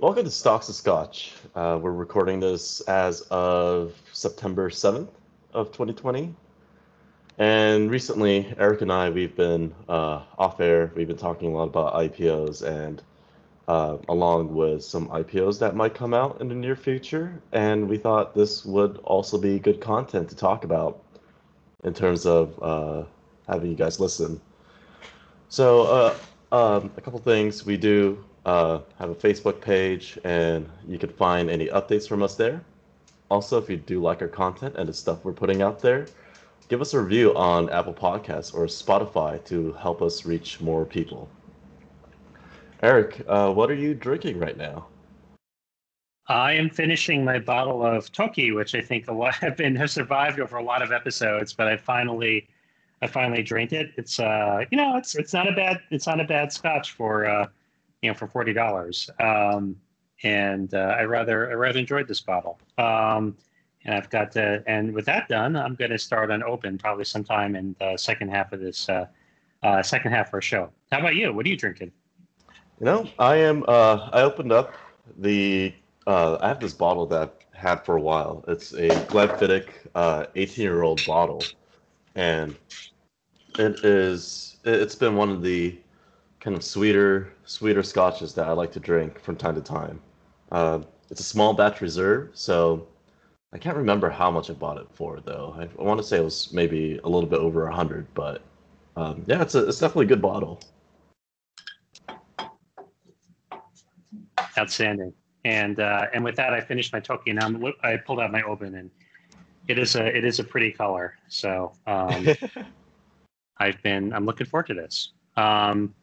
Welcome to Stocks of Scotch. Uh, we're recording this as of September 7th of 2020. And recently, Eric and I, we've been uh, off air. We've been talking a lot about IPOs and uh, along with some IPOs that might come out in the near future. And we thought this would also be good content to talk about in terms of uh, having you guys listen. So, uh, um, a couple things. We do uh, have a Facebook page, and you can find any updates from us there. Also, if you do like our content and the stuff we're putting out there, give us a review on Apple Podcasts or Spotify to help us reach more people. Eric, uh, what are you drinking right now? I am finishing my bottle of Toki, which I think a lot have been have survived over a lot of episodes, but I finally I finally drank it. It's uh you know it's it's not a bad it's not a bad scotch for uh you know for forty dollars. Um, and uh, I rather I rather enjoyed this bottle. Um, and I've got to, and with that done, I'm going to start on Oban probably sometime in the second half of this uh, uh, second half of our show. How about you? What are you drinking? You know, I am. Uh, I opened up the. Uh, I have this bottle that I've had for a while. It's a Glenfiddich 18-year-old uh, bottle, and it is. It's been one of the kind of sweeter, sweeter scotches that I like to drink from time to time. Uh, it's a small batch reserve, so I can't remember how much I bought it for though. I, I want to say it was maybe a little bit over a hundred, but um, yeah, it's a, it's definitely a good bottle. Outstanding. And uh, and with that, I finished my Toki. Now I pulled out my Oban, and it is a it is a pretty color. So um, I've been I'm looking forward to this. Um,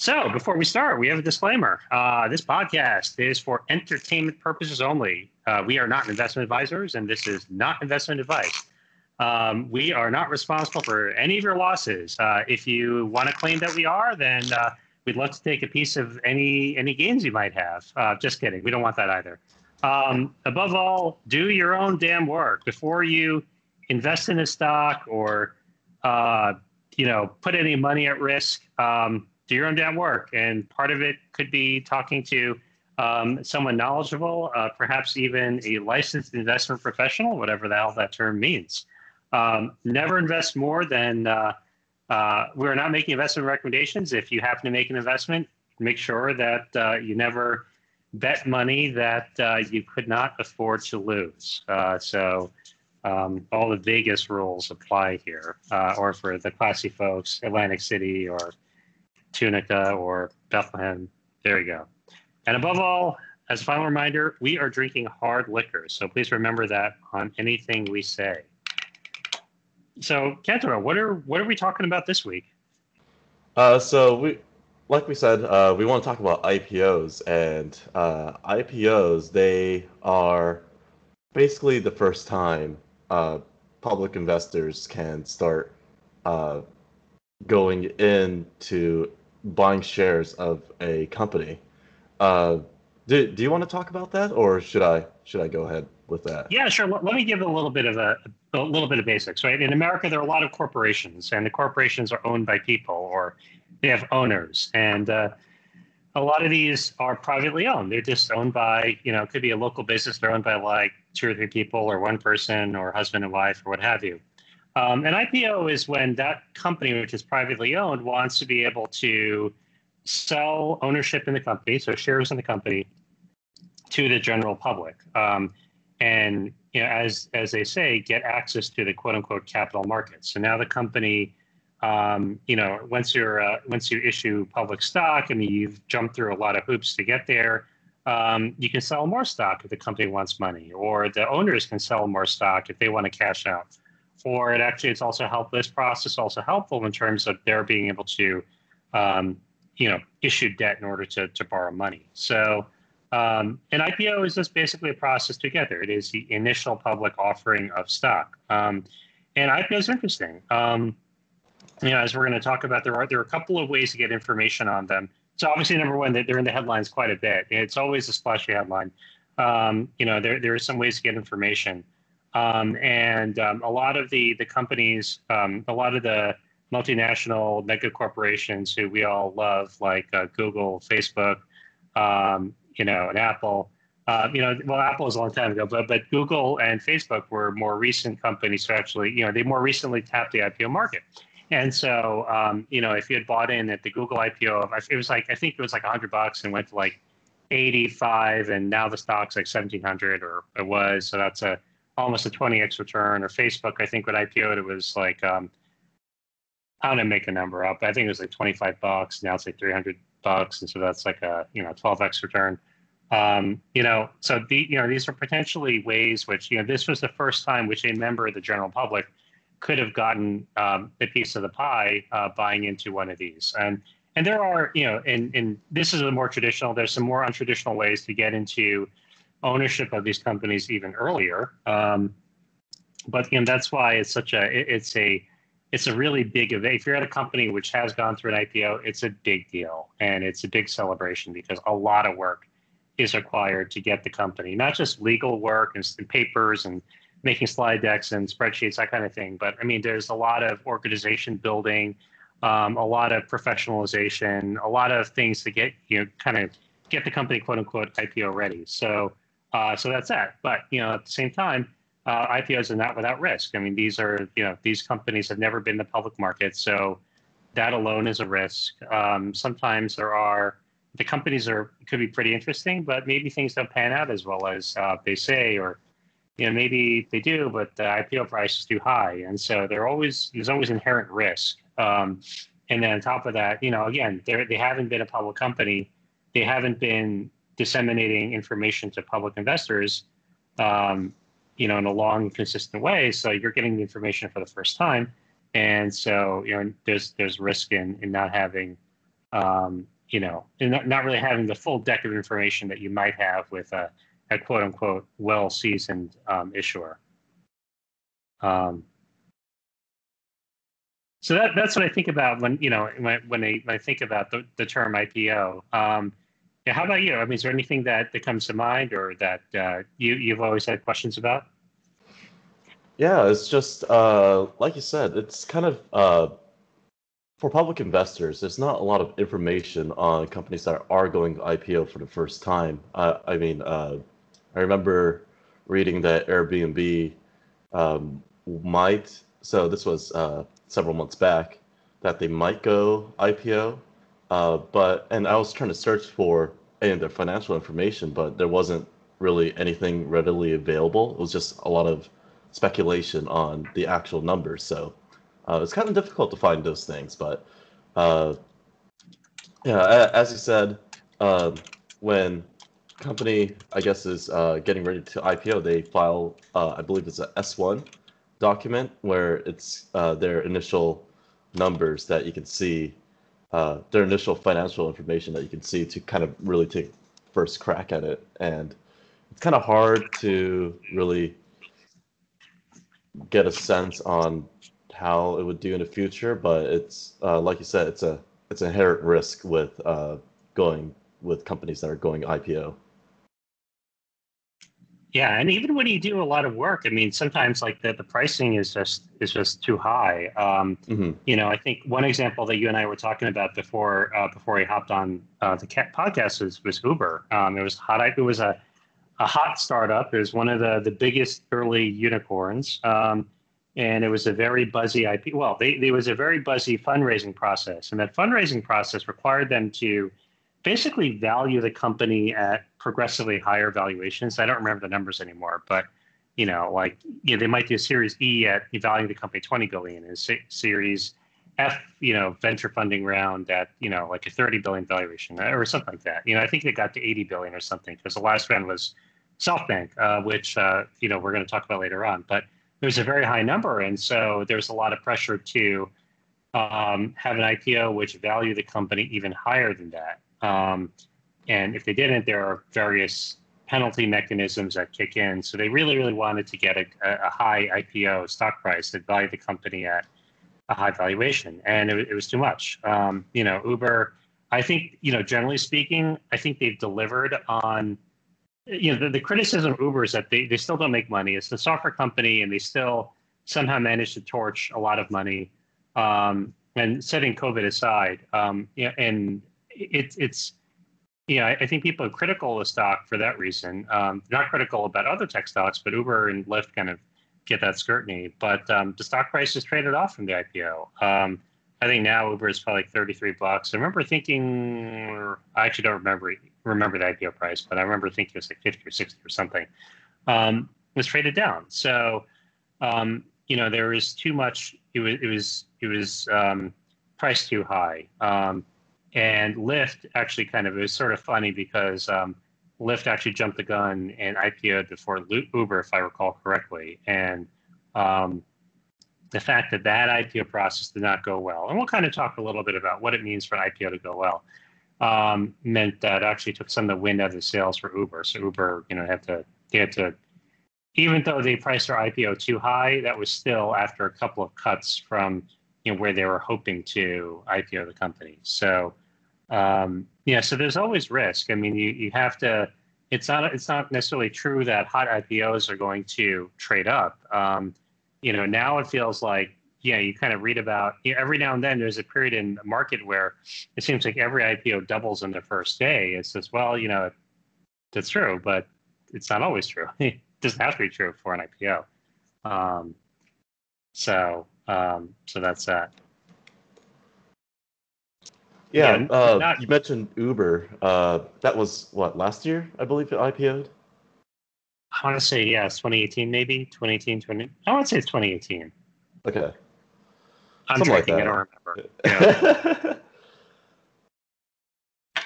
so before we start, we have a disclaimer. Uh, this podcast is for entertainment purposes only. Uh, we are not investment advisors, and this is not investment advice. Um, we are not responsible for any of your losses. Uh, if you want to claim that we are, then uh, We'd love to take a piece of any any gains you might have. Uh, just kidding. We don't want that either. Um, above all, do your own damn work before you invest in a stock or uh, you know put any money at risk. Um, do your own damn work, and part of it could be talking to um, someone knowledgeable, uh, perhaps even a licensed investment professional, whatever the hell that term means. Um, never invest more than uh, uh, we're not making investment recommendations. If you happen to make an investment, make sure that uh, you never bet money that uh, you could not afford to lose. Uh, so um, all the Vegas rules apply here, or for the classy folks, Atlantic City or Tunica or Bethlehem. There you go. And above all, as a final reminder, we are drinking hard liquor. So please remember that on anything we say. So, Kentaro, what are what are we talking about this week? Uh, so we, like we said, uh, we want to talk about IPOs, and uh, IPOs they are basically the first time uh, public investors can start uh, going into buying shares of a company. Uh, do, do you want to talk about that, or should I should I go ahead with that? Yeah, sure. Let, let me give a little bit of a, a little bit of basics, right? In America, there are a lot of corporations, and the corporations are owned by people or they have owners. And uh, a lot of these are privately owned. They're just owned by, you know, it could be a local business. They're owned by like two or three people or one person or husband and wife or what have you. Um, an IPO is when that company, which is privately owned, wants to be able to sell ownership in the company, so shares in the company, to the general public. Um, and you know, as as they say, get access to the quote unquote capital markets. So now the company, um, you know, once you're uh, once you issue public stock, I mean, you've jumped through a lot of hoops to get there. Um, you can sell more stock if the company wants money, or the owners can sell more stock if they want to cash out. Or it actually, it's also helpful. This process also helpful in terms of their being able to, um, you know, issue debt in order to to borrow money. So um, an IPO is just basically a process together. It is the initial public offering of stock. Um, and IPOs are interesting. Um, you know, as we're going to talk about, there are there are a couple of ways to get information on them. So obviously, number one, they're in the headlines quite a bit. It's always a splashy headline. Um, you know, there there are some ways to get information, um, and um, a lot of the the companies, a lot of the multinational mega corporations who we all love, like uh, Google, Facebook, um, you know, and Apple. Uh, you know, well, Apple was a long time ago, but but Google and Facebook were more recent companies to actually, you know, they more recently tapped the IPO market. And so, um, you know, if you had bought in at the Google IPO, it was like I think it was like 100 bucks and went to like 85, and now the stock's like 1700, or it was. So that's a almost a 20x return. Or Facebook, I think when IPO'd, it was like um, I don't know, make a number up. I think it was like 25 bucks. Now it's like 300 bucks, and so that's like a you know 12x return. Um, you know, so the you know these are potentially ways which you know this was the first time which a member of the general public could have gotten um, a piece of the pie uh, buying into one of these. And and there are you know, and and this is a more traditional. There's some more untraditional ways to get into ownership of these companies even earlier. Um, but you know, that's why it's such a it, it's a it's a really big event. If you're at a company which has gone through an IPO, it's a big deal and it's a big celebration because a lot of work is required to get the company, not just legal work and, and papers and making slide decks and spreadsheets, that kind of thing. But I mean, there's a lot of organization building, um, a lot of professionalization, a lot of things to get you know kind of get the company quote unquote IPO ready. So uh, so that's that. But you know, at the same time, uh, IPOs are not without risk. I mean, these are you know these companies have never been in the public market, so that alone is a risk. Um, sometimes there are the companies are could be pretty interesting, but maybe things don't pan out as well as uh, they say, or you know maybe they do, but the IPO price is too high, and so there always there's always inherent risk. Um, and then on top of that, you know, again, they they haven't been a public company, they haven't been disseminating information to public investors, um, you know, in a long, consistent way. So you're getting the information for the first time, and so you know, there's there's risk in in not having, um, you know, not, not really having the full deck of information that you might have with a, a quote unquote well seasoned um, issuer. Um, so that, that's what I think about when you know when when I, when I think about the, the term IPO. Um, yeah, how about you? I mean, is there anything that, that comes to mind or that uh, you, you've always had questions about? Yeah, it's just uh, like you said, it's kind of uh, for public investors. There's not a lot of information on companies that are going IPO for the first time. I mean, uh, I remember reading that Airbnb um, might. So this was uh, several months back that they might go IPO uh, but and I was trying to search for of their financial information, but there wasn't really anything readily available. It was just a lot of speculation on the actual numbers. So uh, it's kind of difficult to find those things. But uh, yeah, as you said, um, when company I guess is uh, getting ready to IPO, they file uh, I believe it's a S1 document where it's uh, their initial numbers that you can see uh, their initial financial information that you can see to kind of really take first crack at it. And it's kind of hard to really get a sense on how it would do in the future, but it's uh, like you said, it's a it's an inherent risk with uh, going with companies that are going IPO. Yeah, and even when you do a lot of work, I mean, sometimes like the, the pricing is just is just too high. Um, mm-hmm. You know, I think one example that you and I were talking about before uh, before we hopped on uh, the podcast was was Uber. Um, it was hot. It was a a hot startup. It was one of the the biggest early unicorns, um, and it was a very buzzy IP. Well, they, there was a very buzzy fundraising process, and that fundraising process required them to basically value the company at progressively higher valuations. I don't remember the numbers anymore, but you know, like you know, they might do a Series E at valuing the company 20 billion, and a Series F, you know, venture funding round at you know like a 30 billion valuation or something like that. You know, I think they got to 80 billion or something because the last round was SoftBank, uh, which uh, you know we're going to talk about later on. But there's a very high number, and so there's a lot of pressure to um, have an IPO which value the company even higher than that. Um, and if they didn't, there are various penalty mechanisms that kick in. So they really, really wanted to get a, a high IPO stock price that valued the company at a high valuation, and it, it was too much. Um, you know, Uber. I think you know, generally speaking, I think they've delivered on. You know, the, the criticism of Uber is that they, they still don't make money. It's a software company, and they still somehow managed to torch a lot of money. Um, and setting COVID aside, um, and it, it's yeah, I, think people are critical of the stock for that reason. Um, not critical about other tech stocks, but Uber and Lyft kind of get that scrutiny. But um, the stock price has traded off from the IPO. Um, I think now Uber is probably like 33 bucks. I remember thinking, I actually don't remember remember the IPO price, but I remember thinking it was like 50 or 60 or something. Um, was traded down. So, um, you know, there was too much. It was it was it was um, priced too high. And Lyft actually kind of was sort of funny because um, Lyft actually jumped the gun and IPO'd before Uber, if I recall correctly. And um, the fact that that IPO process did not go well, and we'll kind of talk a little bit about what it means for an IPO to go well, um, meant that actually took some of the wind out of the sails for Uber. So Uber, you know, had to they had to, even though they priced their IPO too high, that was still after a couple of cuts from you know where they were hoping to IPO the company. So um, yeah, so there's always risk. I mean, you you have to. It's not it's not necessarily true that hot IPOs are going to trade up. Um, you know, now it feels like yeah, you kind of read about you know, every now and then there's a period in the market where it seems like every IPO doubles in the first day. It says, well, you know, that's true, but it's not always true. it doesn't have to be true for an IPO. Um, so um, so that's that. Yeah, yeah uh, not, you mentioned Uber. Uh, that was what last year, I believe, it IPO'd. I want to say yes, 2018 maybe 2018, 20. I want to say it's 2018. Okay. I'm Something. Like I don't remember. Yeah.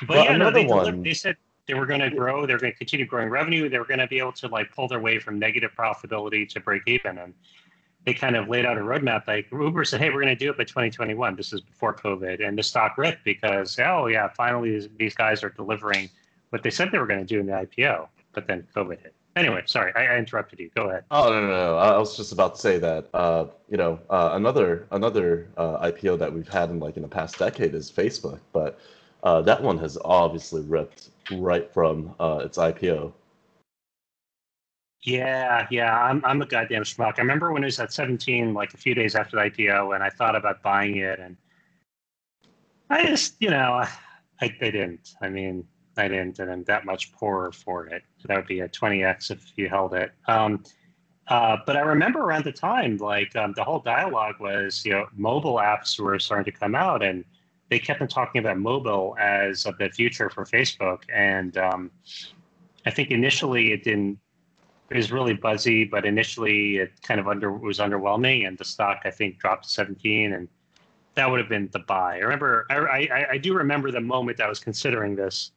but well, yeah, no, they, one... they said they were going to grow. They're going to continue growing revenue. They were going to be able to like pull their way from negative profitability to break even, and they kind of laid out a roadmap. Like Uber said, "Hey, we're going to do it by 2021." This is before COVID, and the stock ripped because oh yeah, finally these guys are delivering what they said they were going to do in the IPO, but then COVID hit. Anyway, sorry, I, I interrupted you. Go ahead. Oh no, no, no! I was just about to say that uh, you know uh, another another uh, IPO that we've had in like in the past decade is Facebook, but uh, that one has obviously ripped right from uh, its IPO. Yeah, yeah, I'm I'm a goddamn schmuck. I remember when it was at 17, like a few days after the IPO, and I thought about buying it, and I just, you know, I, I didn't. I mean, I didn't, and I'm that much poorer for it. That would be a 20x if you held it. Um, uh, but I remember around the time, like um, the whole dialogue was, you know, mobile apps were starting to come out, and they kept on talking about mobile as the future for Facebook. And um, I think initially it didn't it was really buzzy, but initially it kind of under was underwhelming, and the stock I think dropped to 17, and that would have been the buy. I remember, I, I, I do remember the moment I was considering this,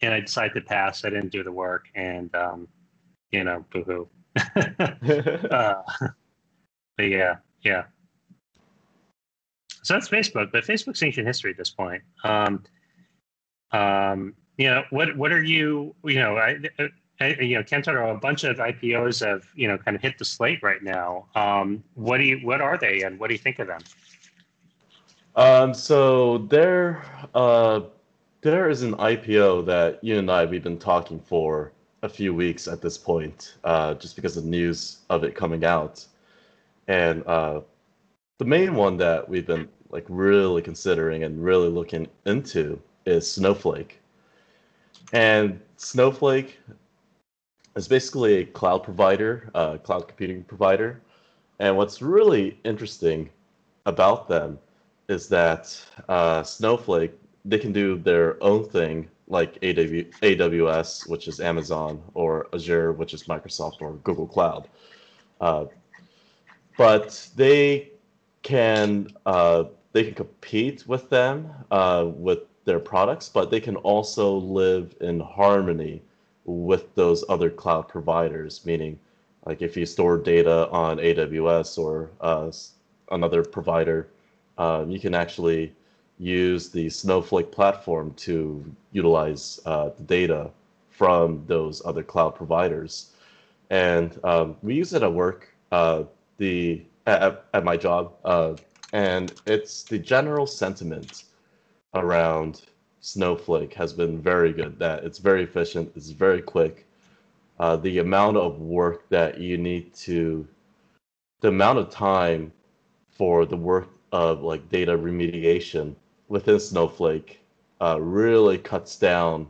and I decided to pass. I didn't do the work, and um, you know, boohoo. uh, but yeah, yeah. So that's Facebook, but Facebook's ancient history at this point. Um, um, you know, what what are you? You know, I, you know, Kentaro, a bunch of IPOs have, you know, kind of hit the slate right now. Um, what do you, what are they, and what do you think of them? Um, so there, uh, there is an IPO that you and I we've been talking for a few weeks at this point, uh, just because of news of it coming out, and uh, the main one that we've been like really considering and really looking into is Snowflake. And Snowflake is basically a cloud provider, uh, cloud computing provider. And what's really interesting about them is that uh, Snowflake, they can do their own thing like AWS, which is Amazon, or Azure, which is Microsoft or Google Cloud. Uh, but they can uh, they can compete with them uh, with their products, but they can also live in harmony with those other cloud providers, meaning like if you store data on AWS or uh, another provider, um, you can actually use the Snowflake platform to utilize uh, the data from those other cloud providers. And um, we use it at work, uh, the at, at, my job, uh, and it's the general sentiment around Snowflake has been very good. That it's very efficient, it's very quick. Uh, the amount of work that you need to, the amount of time for the work of like data remediation within Snowflake uh, really cuts down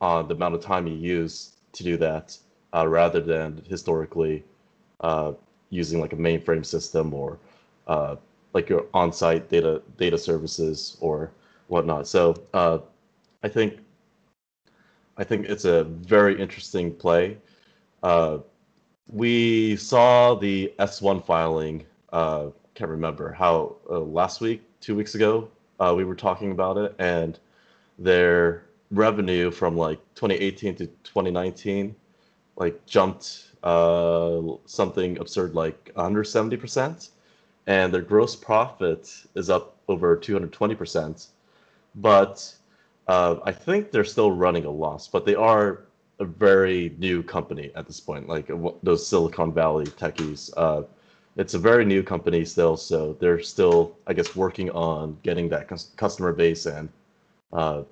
on the amount of time you use to do that, uh, rather than historically uh, using like a mainframe system or uh, like your on-site data data services or whatnot. So uh, I think I think it's a very interesting play. Uh, we saw the S1 filing. Uh, can't remember how uh, last week, two weeks ago, uh, we were talking about it, and their revenue from like 2018 to 2019, like jumped uh, something absurd like 170 percent, and their gross profit is up over 220 percent. But uh, I think they're still running a loss, but they are a very new company at this point, like uh, those Silicon Valley techies. Uh, it's a very new company still, so they're still, I guess, working on getting that customer base and uh,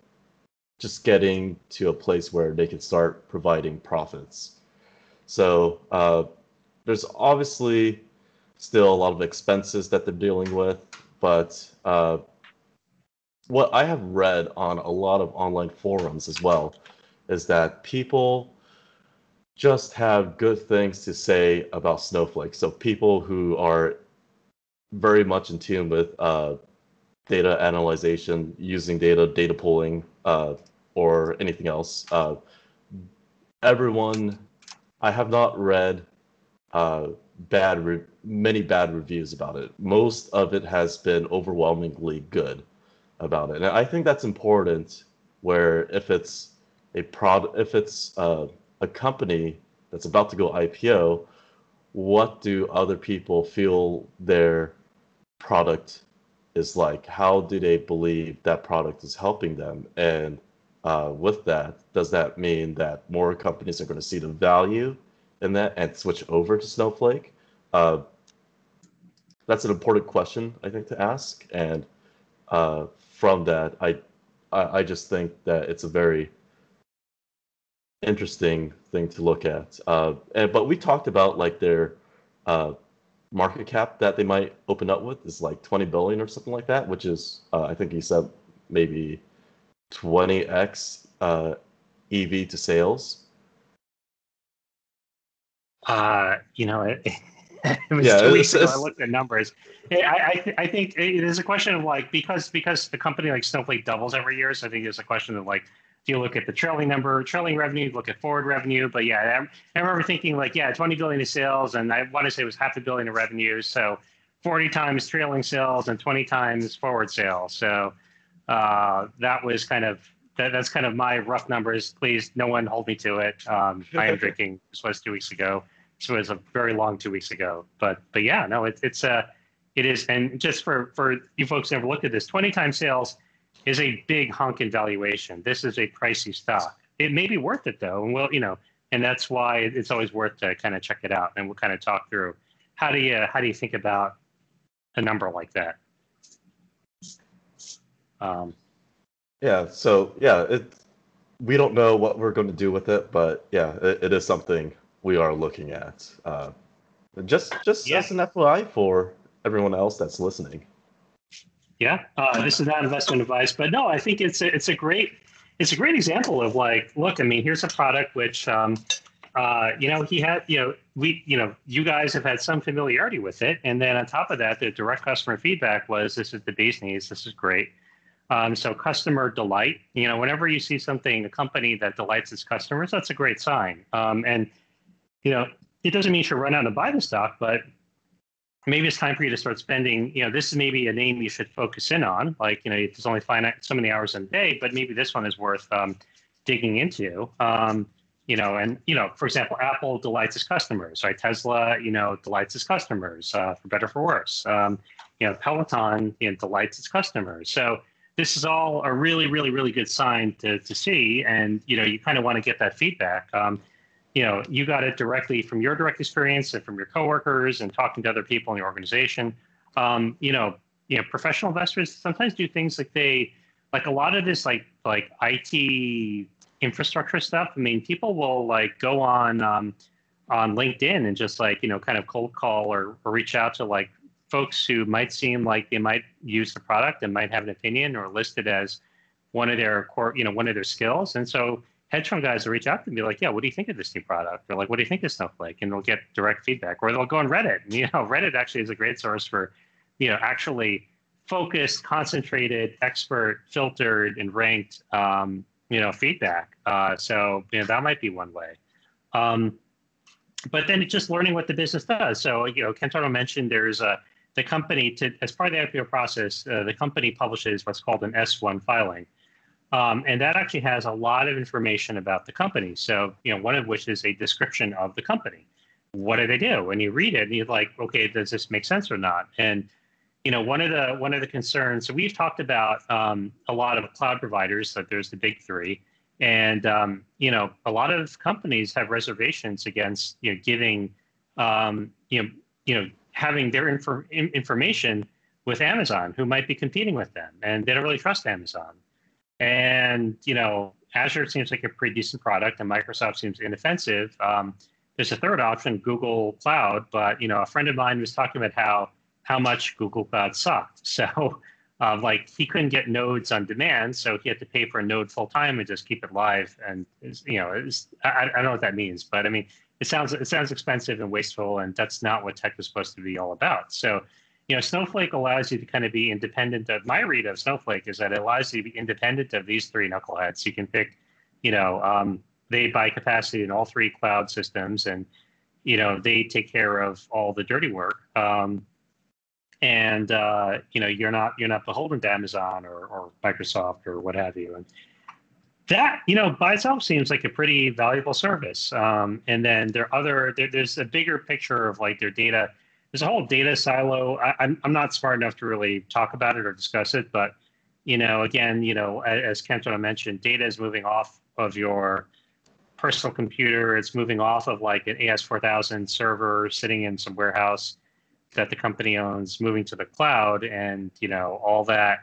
just getting to a place where they can start providing profits. So uh, there's obviously still a lot of expenses that they're dealing with, but uh, what I have read on a lot of online forums as well is that people just have good things to say about Snowflake. So people who are very much in tune with uh, data analyzation, using data, data pooling, uh, or anything else. Uh, everyone, I have not read uh, bad re- many bad reviews about it. Most of it has been overwhelmingly good about it, and I think that's important. Where if it's a prod if it's uh, a company that's about to go IPO, what do other people feel their product is like? How do they believe that product is helping them? And uh, with that, does that mean that more companies are going to see the value in that and switch over to Snowflake? Uh, that's an important question, I think, to ask. And uh, from that, I, I, I just think that it's a very interesting thing to look at. Uh, and, but we talked about like their uh, market cap that they might open up with is like 20 billion or something like that, which is uh, I think he said maybe 20x uh, EV to sales. Uh, you know, it, it was yeah, two weeks ago. I looked at numbers. I, I, I think it is a question of like because because the company like Snowflake doubles every year, so I think it's a question of like if you look at the trailing number, trailing revenue, look at forward revenue. But yeah, I, I remember thinking like, yeah, 20 billion in sales, and I want to say it was half a billion in revenue. So 40 times trailing sales and 20 times forward sales. So uh, that was kind of that, that's kind of my rough numbers. Please, no one hold me to it. Um, I am drinking. This was two weeks ago. This was a very long two weeks ago. But but yeah, no, it, it's a uh, it is. And just for for you folks who never looked at this, 20 times sales is a big hunk in valuation. This is a pricey stock. It may be worth it though, and well, you know, and that's why it's always worth to kind of check it out. And we'll kind of talk through how do you how do you think about a number like that. Um, yeah. So yeah, it. We don't know what we're going to do with it, but yeah, it, it is something we are looking at. Uh, just just yeah. as an FYI for everyone else that's listening. Yeah, uh, this is not investment advice, but no, I think it's a, it's a great it's a great example of like, look, I mean, here's a product which, um, uh, you know, he had, you know, we, you know, you guys have had some familiarity with it, and then on top of that, the direct customer feedback was, this is the bee's knees, this is great. Um, so customer delight, you know, whenever you see something, a company that delights its customers, that's a great sign. Um, and you know, it doesn't mean you should run out and buy the stock, but maybe it's time for you to start spending you know this is maybe a name you should focus in on like you know there's only finite so many hours in a day but maybe this one is worth um, digging into. Um, you know and you know for example apple delights its customers right? Tesla you know delights its customers uh, for better for worse. Um, you know peloton you know delights its customers. So this is all a really really really good sign to, to see and you know you kind of want to get that feedback. Um, you know, you got it directly from your direct experience and from your coworkers and talking to other people in the organization. Um, you know, you know, professional investors sometimes do things like they, like a lot of this, like like IT infrastructure stuff. I mean, people will like go on um, on LinkedIn and just like you know, kind of cold call or, or reach out to like folks who might seem like they might use the product and might have an opinion or listed as one of their core, you know, one of their skills. And so hedge fund guys will reach out to me like, yeah, what do you think of this new product? Or like, what do you think of Snowflake? And they'll get direct feedback. Or they'll go on Reddit. And, you know, Reddit actually is a great source for, you know, actually focused, concentrated, expert, filtered, and ranked, um, you know, feedback. Uh, so you know that might be one way. Um, but then it's just learning what the business does. So you know, Kentaro mentioned there's a the company to as part of the IPO process, uh, the company publishes what's called an S1 filing. Um, and that actually has a lot of information about the company. So, you know, one of which is a description of the company. What do they do? And you read it, and you're like, okay, does this make sense or not? And you know, one of the one of the concerns. So we've talked about um, a lot of cloud providers. That there's the big three, and um, you know, a lot of companies have reservations against you know giving um, you know you know having their infor- information with Amazon, who might be competing with them, and they don't really trust Amazon. And you know, Azure seems like a pretty decent product, and Microsoft seems inoffensive. Um, there's a third option, Google Cloud, but you know, a friend of mine was talking about how how much Google Cloud sucked. So, uh, like, he couldn't get nodes on demand, so he had to pay for a node full time and just keep it live. And you know, I, I don't know what that means, but I mean, it sounds it sounds expensive and wasteful, and that's not what tech is supposed to be all about. So, you know, Snowflake allows you to kind of be independent of my read of Snowflake is that it allows you to be independent of these three knuckleheads. You can pick, you know, um, they buy capacity in all three cloud systems, and you know they take care of all the dirty work. Um, and uh, you know you're not you're not beholden to Amazon or, or Microsoft or what have you. And that you know by itself seems like a pretty valuable service. Um, and then there are other there, there's a bigger picture of like their data. There's a whole data silo. I, I'm I'm not smart enough to really talk about it or discuss it, but you know again you know as, as Kento mentioned, data is moving off of your personal computer. It's moving off of like an AS4000 server sitting in some warehouse that the company owns moving to the cloud and you know all that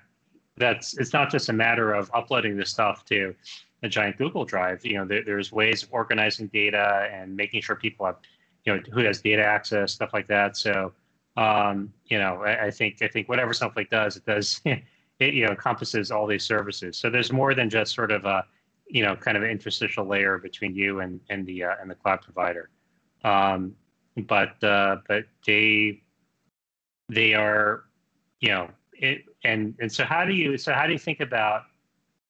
that's it's not just a matter of uploading this stuff to a giant google drive you know there, there's ways of organizing data and making sure people have you know who has data access stuff like that. So um, you know I, I, think i think whatever snowflake does it does it you know encompasses all these services. So there's more than just sort of a you know kind of an interstitial layer between you and and the uh, and the cloud provider. Um, but uh, but they they are, you know, it, and and so how do you so how do you think about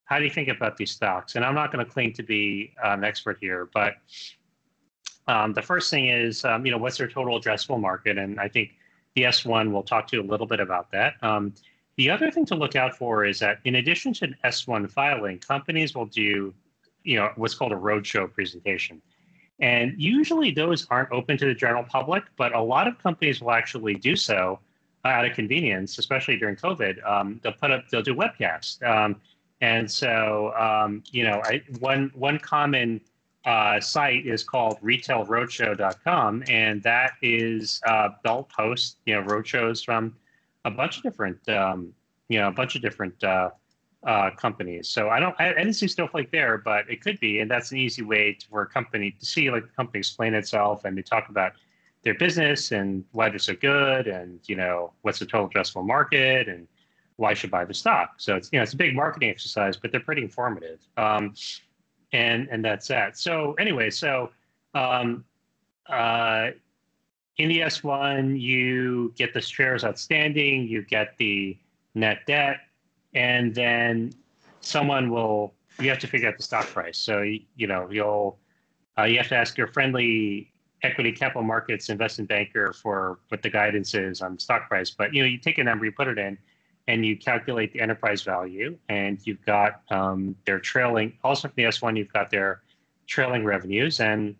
how do you think about these stocks? And I'm not going to claim to be an expert here, but um, the first thing is, um, you know, what's their total addressable market? And I think the S1 will talk to you a little bit about that. Um, the other thing to look out for is that in addition to an S1 filing, companies will do, you know, what's called a roadshow presentation. And usually those aren't open to the general public, but a lot of companies will actually do so out of convenience, especially during COVID. Um, they'll put up, they'll do webcasts. Um, and so, um, you know, I, one, one common uh, site is called retailroadshow.com, and that is uh, they'll you know, roadshows from a bunch of different, um, you know, a bunch of different uh, uh, companies. So I don't, I, I, didn't see Snowflake there, but it could be, and that's an easy way to, for a company to see like the company explain itself and they talk about their business and why they're so good, and you know what's the total addressable market and why I should buy the stock. So it's you know it's a big marketing exercise, but they're pretty informative. Um, and and that's that. So anyway, so um, uh, in the S1, you get the shares outstanding, you get the net debt, and then someone will you have to figure out the stock price. So you, know you'll uh, you have to ask your friendly equity capital markets investment banker for what the guidance is on stock price. But you know you take a number, you put it in, and you calculate the enterprise value, and you've got um, their trailing. Also from the S1, you've got their trailing revenues, and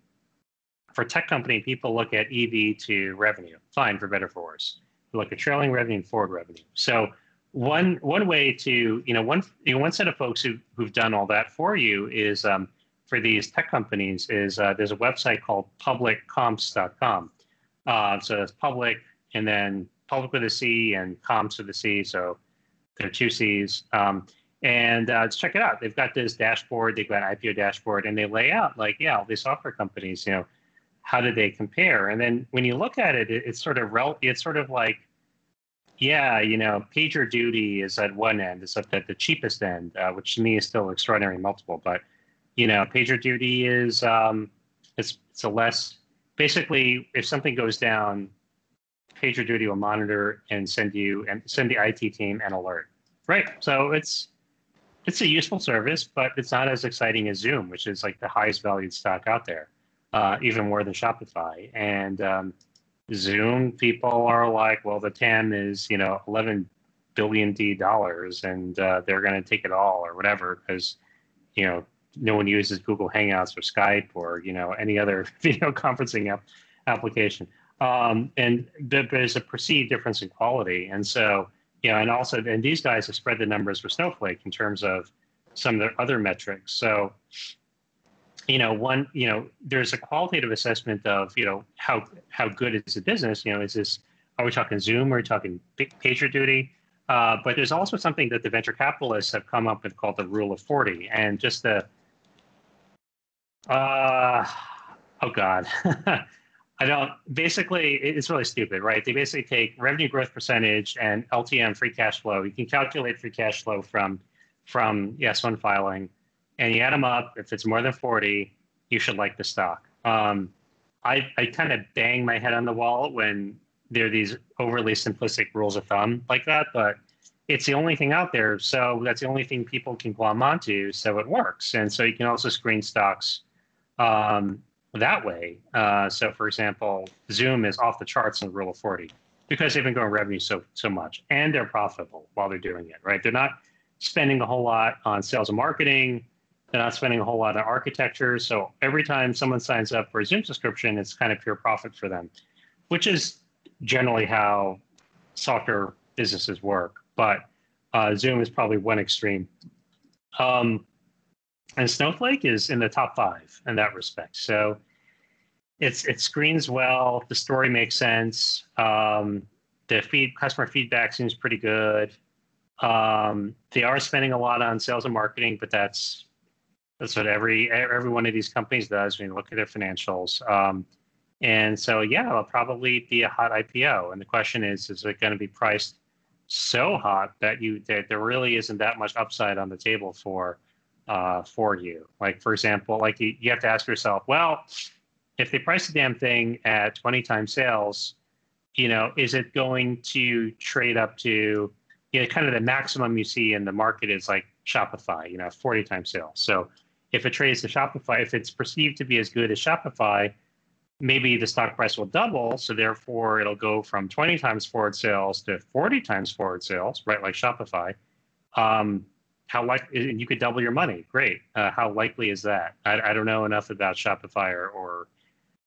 for tech company, people look at EV to revenue. Fine, for better for worse. Look at trailing revenue and forward revenue. So one one way to you know one you know, one set of folks who who've done all that for you is um, for these tech companies is uh, there's a website called publiccomps.com. Uh, so that's public and then public with a C and comps with a C. So there are two C's. Um, and uh, let's check it out. They've got this dashboard. They've got an IPO dashboard, and they lay out like, yeah, all these software companies. You know, how do they compare? And then when you look at it, it it's sort of rel- it's sort of like Yeah, you know, PagerDuty is at one end, it's at the, the cheapest end, uh, which to me is still extraordinary multiple. But you know, PagerDuty is um, it's it's a less basically if something goes down, PagerDuty will monitor and send you and send the IT team an alert. Right. So it's it's a useful service, but it's not as exciting as Zoom, which is like the highest valued stock out there, uh, even more than Shopify. And um, Zoom people are like, well, the TAM is you know 11 billion D dollars, and uh, they're going to take it all or whatever because you know no one uses Google Hangouts or Skype or you know any other video conferencing app, application. Um, and there's a perceived difference in quality, and so you know, and also, and these guys have spread the numbers for Snowflake in terms of some of their other metrics. So, you know, one, you know, there's a qualitative assessment of, you know, how how good is the business? You know, is this are we talking Zoom? Are we talking PagerDuty? Uh, but there's also something that the venture capitalists have come up with called the rule of 40. And just the, uh, oh God, I don't, basically, it's really stupid, right? They basically take revenue growth percentage and LTM free cash flow. You can calculate free cash flow from, from S1 filing and you add them up. If it's more than 40, you should like the stock. Um, I, I kind of bang my head on the wall when there are these overly simplistic rules of thumb like that, but it's the only thing out there. So that's the only thing people can glom onto. So it works. And so you can also screen stocks um, that way. Uh, so for example, Zoom is off the charts in the rule of 40 because they've been growing revenue so so much and they're profitable while they're doing it, right? They're not spending a whole lot on sales and marketing. They're not spending a whole lot on architecture. So every time someone signs up for a Zoom subscription, it's kind of pure profit for them, which is generally how software businesses work. But uh, Zoom is probably one extreme. Um, and Snowflake is in the top five in that respect. So it's it screens well. The story makes sense. Um, the feed customer feedback seems pretty good. Um, they are spending a lot on sales and marketing, but that's that's what every every one of these companies does when you look at their financials. Um, and so, yeah, it'll probably be a hot IPO. And the question is, is it going to be priced so hot that you that there really isn't that much upside on the table for uh, for you? Like, for example, like you, you have to ask yourself, well, if they price the damn thing at 20 times sales, you know, is it going to trade up to, you know, kind of the maximum you see in the market is like Shopify, you know, 40 times sales. So if it trades to Shopify, if it's perceived to be as good as Shopify, maybe the stock price will double. So therefore, it'll go from 20 times forward sales to 40 times forward sales, right? Like Shopify. Um, how likely you could double your money? Great. Uh, how likely is that? I, I, don't know enough about Shopify or, or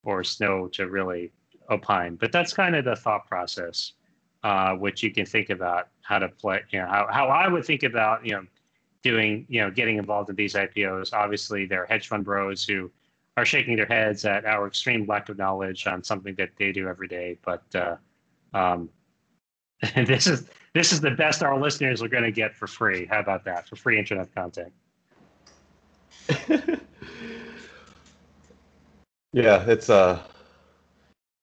or Snow to really opine, but that's kind of the thought process, uh, which you can think about how to play. You know, how how I would think about you know doing you know getting involved in these IPOs. Obviously, there are hedge fund bros who are shaking their heads at our extreme lack of knowledge on something that they do every day. But uh, um, this is this is the best our listeners are going to get for free. How about that? For free internet content. yeah, it's uh,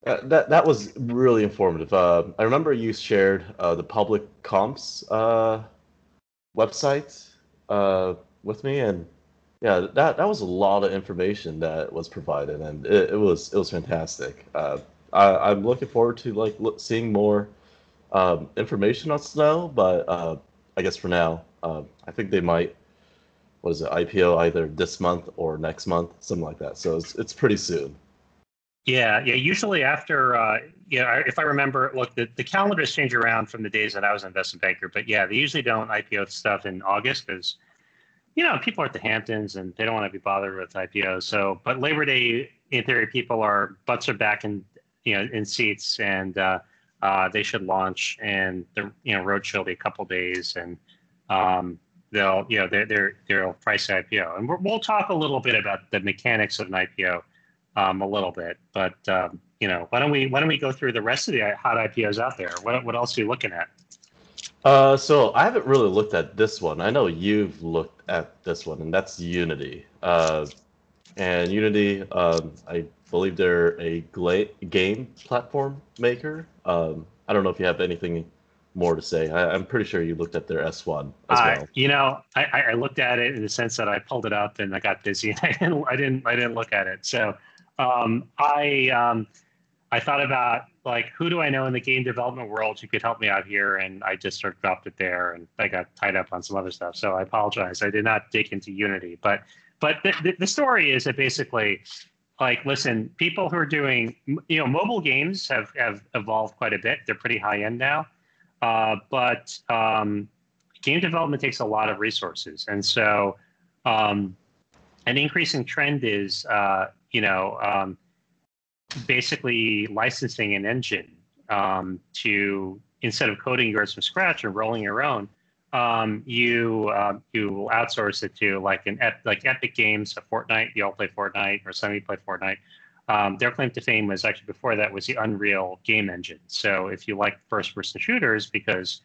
uh, that that was really informative. Uh, I remember you shared uh, the public comps uh, website uh, with me, and yeah, that that was a lot of information that was provided, and it, it was it was fantastic. Uh, I, I'm looking forward to like seeing more um, information on Snow, but uh, I guess for now, uh, I think they might. What is it? IPO either this month or next month, something like that. So it's it's pretty soon. Yeah, yeah. Usually after, uh, yeah, if I remember, look, the, the calendars change around from the days that I was an investment banker, but yeah, they usually don't IPO stuff in August because you know, people are at the Hamptons and they don't want to be bothered with IPOs. So, but Labor Day, in theory, people are butts are back in, you know, in seats and uh, uh, they should launch. And the you know roadshow will be a couple days and um, they'll you know they're they're they'll price the IPO. And we will talk a little bit about the mechanics of an IPO um, a little bit. But um, you know, why don't we why don't we go through the rest of the hot IPOs out there? What what else are you looking at? Uh, so I haven't really looked at this one. I know you've looked at this one, and that's Unity. Uh, and Unity, um, I believe they're a gla- game platform maker. Um, I don't know if you have anything more to say. I, am pretty sure you looked at their S1 as well. You know, I, I looked at it in the sense that I pulled it up and I got busy and I didn't I didn't I didn't look at it. So um, I um, I thought about like who do I know in the game development world who could help me out here, and I just sort of dropped it there, and I got tied up on some other stuff. So I apologize. I did not dig into Unity, but but the, the, the story is that basically like listen people who are doing you know mobile games have have evolved quite a bit. They're pretty high end now. Uh, but um, game development takes a lot of resources. And so um, an increasing trend is uh, you know um, basically licensing an engine um, to instead of coding yours from scratch or rolling your own um, you uh, you outsource it to like an like Epic Games, a Fortnite. You all play Fortnite, or some of you play Fortnite. Um, their claim to fame was actually before that was the Unreal game engine. So if you like first-person shooters because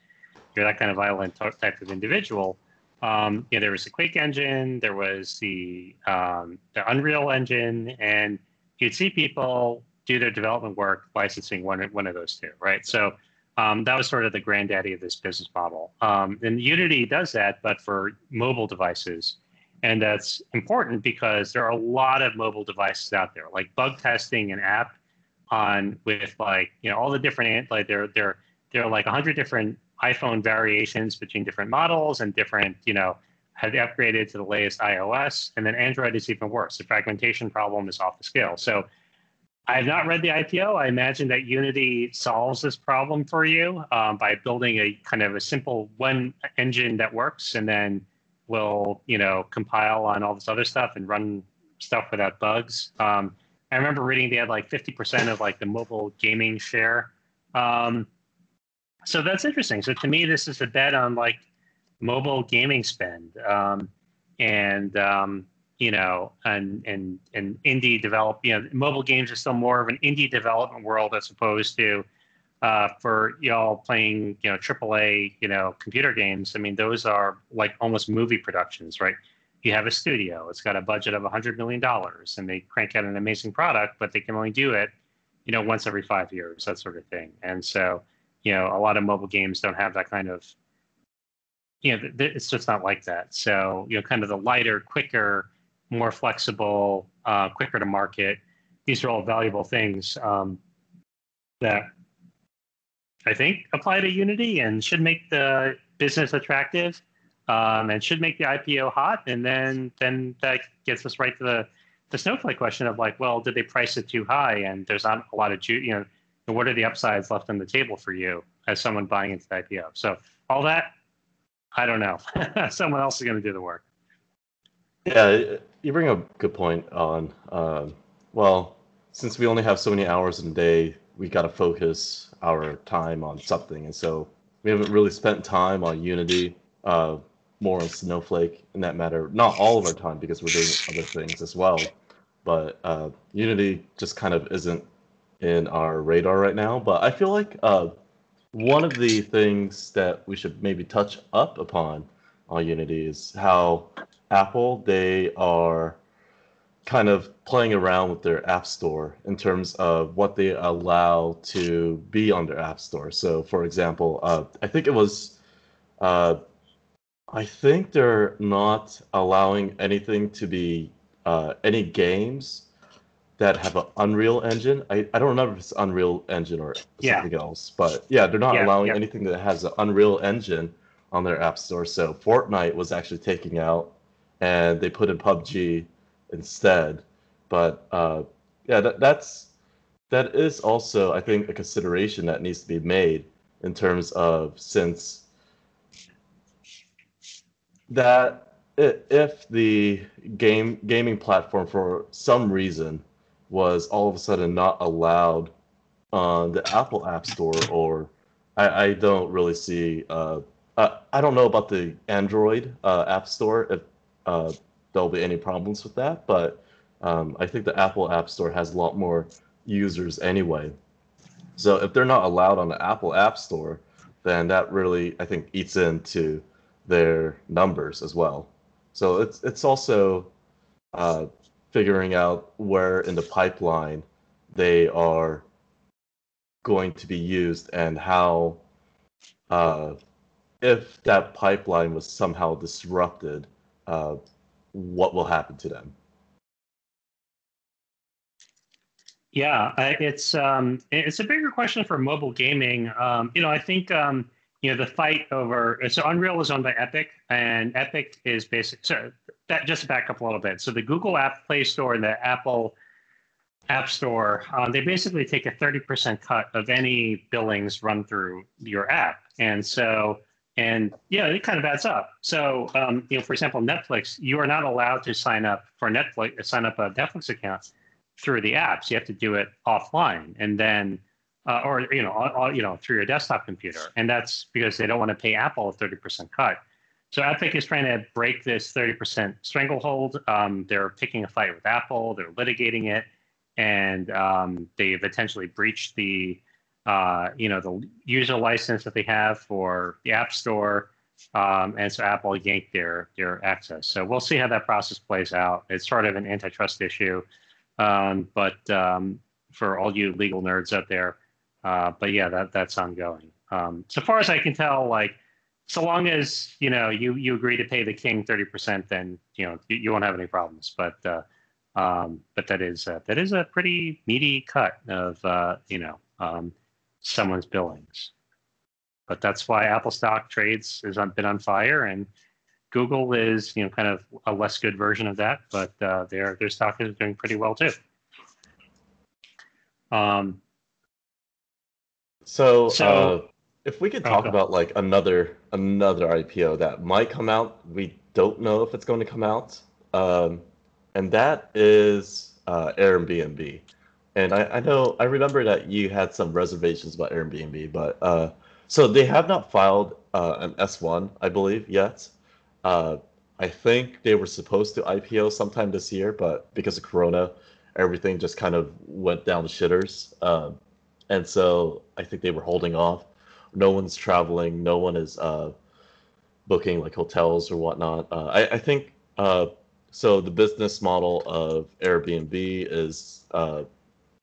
you're that kind of violent type of individual, um, yeah, there was the Quake engine, there was the um, the Unreal engine, and you'd see people do their development work licensing one one of those two, right? So um, that was sort of the granddaddy of this business model. Um, and Unity does that, but for mobile devices. And that's important because there are a lot of mobile devices out there, like bug testing an app on with like, you know, all the different, like there, there, there are like 100 different iPhone variations between different models and different, you know, have upgraded to the latest iOS. And then Android is even worse. The fragmentation problem is off the scale. So I have not read the IPO. I imagine that Unity solves this problem for you um, by building a kind of a simple one engine that works, and then will you know compile on all this other stuff and run stuff without bugs. Um, I remember reading they had like 50% of like the mobile gaming share. Um, so that's interesting. So to me, this is a bet on like mobile gaming spend. Um, and um, you know, and and and indie develop, you know, mobile games are still more of an indie development world as opposed to uh, for y'all playing, you know, AAA, you know, computer games. I mean, those are like almost movie productions, right? You have a studio, it's got a budget of hundred million dollars, and they crank out an amazing product, but they can only do it, you know, once every five years, that sort of thing. And so, you know, a lot of mobile games don't have that kind of you know, it's just not like that. So, you know, kind of the lighter, quicker, more flexible, uh, quicker to market. These are all valuable things um, that I think apply to Unity and should make the business attractive um, and should make the IPO hot. And then then that gets us right to the the snowflake question of like, well, did they price it too high? And there's not a lot of you know, what are the upsides left on the table for you as someone buying into the IPO? So all that, I don't know. someone else is going to do the work. Yeah, you bring a good point on. Um, well, since we only have so many hours in a day, we got to focus our time on something, and so we haven't really spent time on Unity, uh, more on Snowflake in that matter. Not all of our time because we're doing other things as well, but uh, Unity just kind of isn't in our radar right now. But I feel like uh, one of the things that we should maybe touch up upon on Unity is how Apple, they are kind of playing around with their app store in terms of what they allow to be on their app store. So, for example, uh, I think it was, uh, I think they're not allowing anything to be uh, any games that have an Unreal Engine. I, I don't remember if it's Unreal Engine or yeah. something else, but yeah, they're not yeah, allowing yeah. anything that has an Unreal Engine on their app store. So Fortnite was actually taking out and they put in PUBG instead. But uh, yeah, that, that's that is also I think a consideration that needs to be made in terms of since that if the game gaming platform for some reason was all of a sudden not allowed on the Apple App Store, or I, I don't really see. Uh, uh, I don't know about the Android uh, App Store if uh, there'll be any problems with that. But um, I think the Apple App Store has a lot more users anyway. So if they're not allowed on the Apple App Store, then that really I think eats into their numbers as well. So it's it's also uh, figuring out where in the pipeline they are going to be used and how uh, if that pipeline was somehow disrupted, uh, what will happen to them? Yeah, it's um, it's a bigger question for mobile gaming. Um, you know, I think um, you know the fight over so Unreal is owned by Epic, and Epic is basic. So that just to back up a little bit. So the Google App Play Store and the Apple App Store, um, they basically take a thirty percent cut of any billings run through your app, and so and yeah, it kind of adds up. So um, you know, for example, Netflix, you are not allowed to sign up for Netflix, sign up a Netflix account through the apps. You have to do it offline, and then, uh, or you know, all, you know, through your desktop computer. And that's because they don't want to pay Apple a thirty percent cut. So Epic is trying to break this thirty percent stranglehold. Um, they're picking a fight with Apple. They're litigating it, and um, they've potentially breached the, uh, you know, the user license that they have for the App Store. Um, and so Apple yanked their their access. So we'll see how that process plays out. It's sort of an antitrust issue. Um, but um, for all you legal nerds out there, uh, but yeah, that that's ongoing. Um, so far as I can tell, like so long as you know you you agree to pay the king thirty percent, then you know you, you, won't have any problems. But uh, um, but that is uh, that is a pretty meaty cut of uh, you know um, someone's billings. But that's why Apple stock trades has been on fire, and Google is, you know, kind of a less good version of that, but uh, their their stock is doing pretty well too. Um, so, so uh, if we could talk about like another another IPO that might come out, we don't know if it's going to come out, um, and that is uh, Airbnb. And I, I know I remember that you had some reservations about Airbnb, but uh, so they have not filed uh, an S1, I believe, yet. Uh, I think they were supposed to IPO sometime this year, but because of Corona, everything just kind of went down the shitters. Um, and so I think they were holding off. No one's traveling. No one is uh, booking like hotels or whatnot. Uh, I, I, think uh, so. The business model of Airbnb is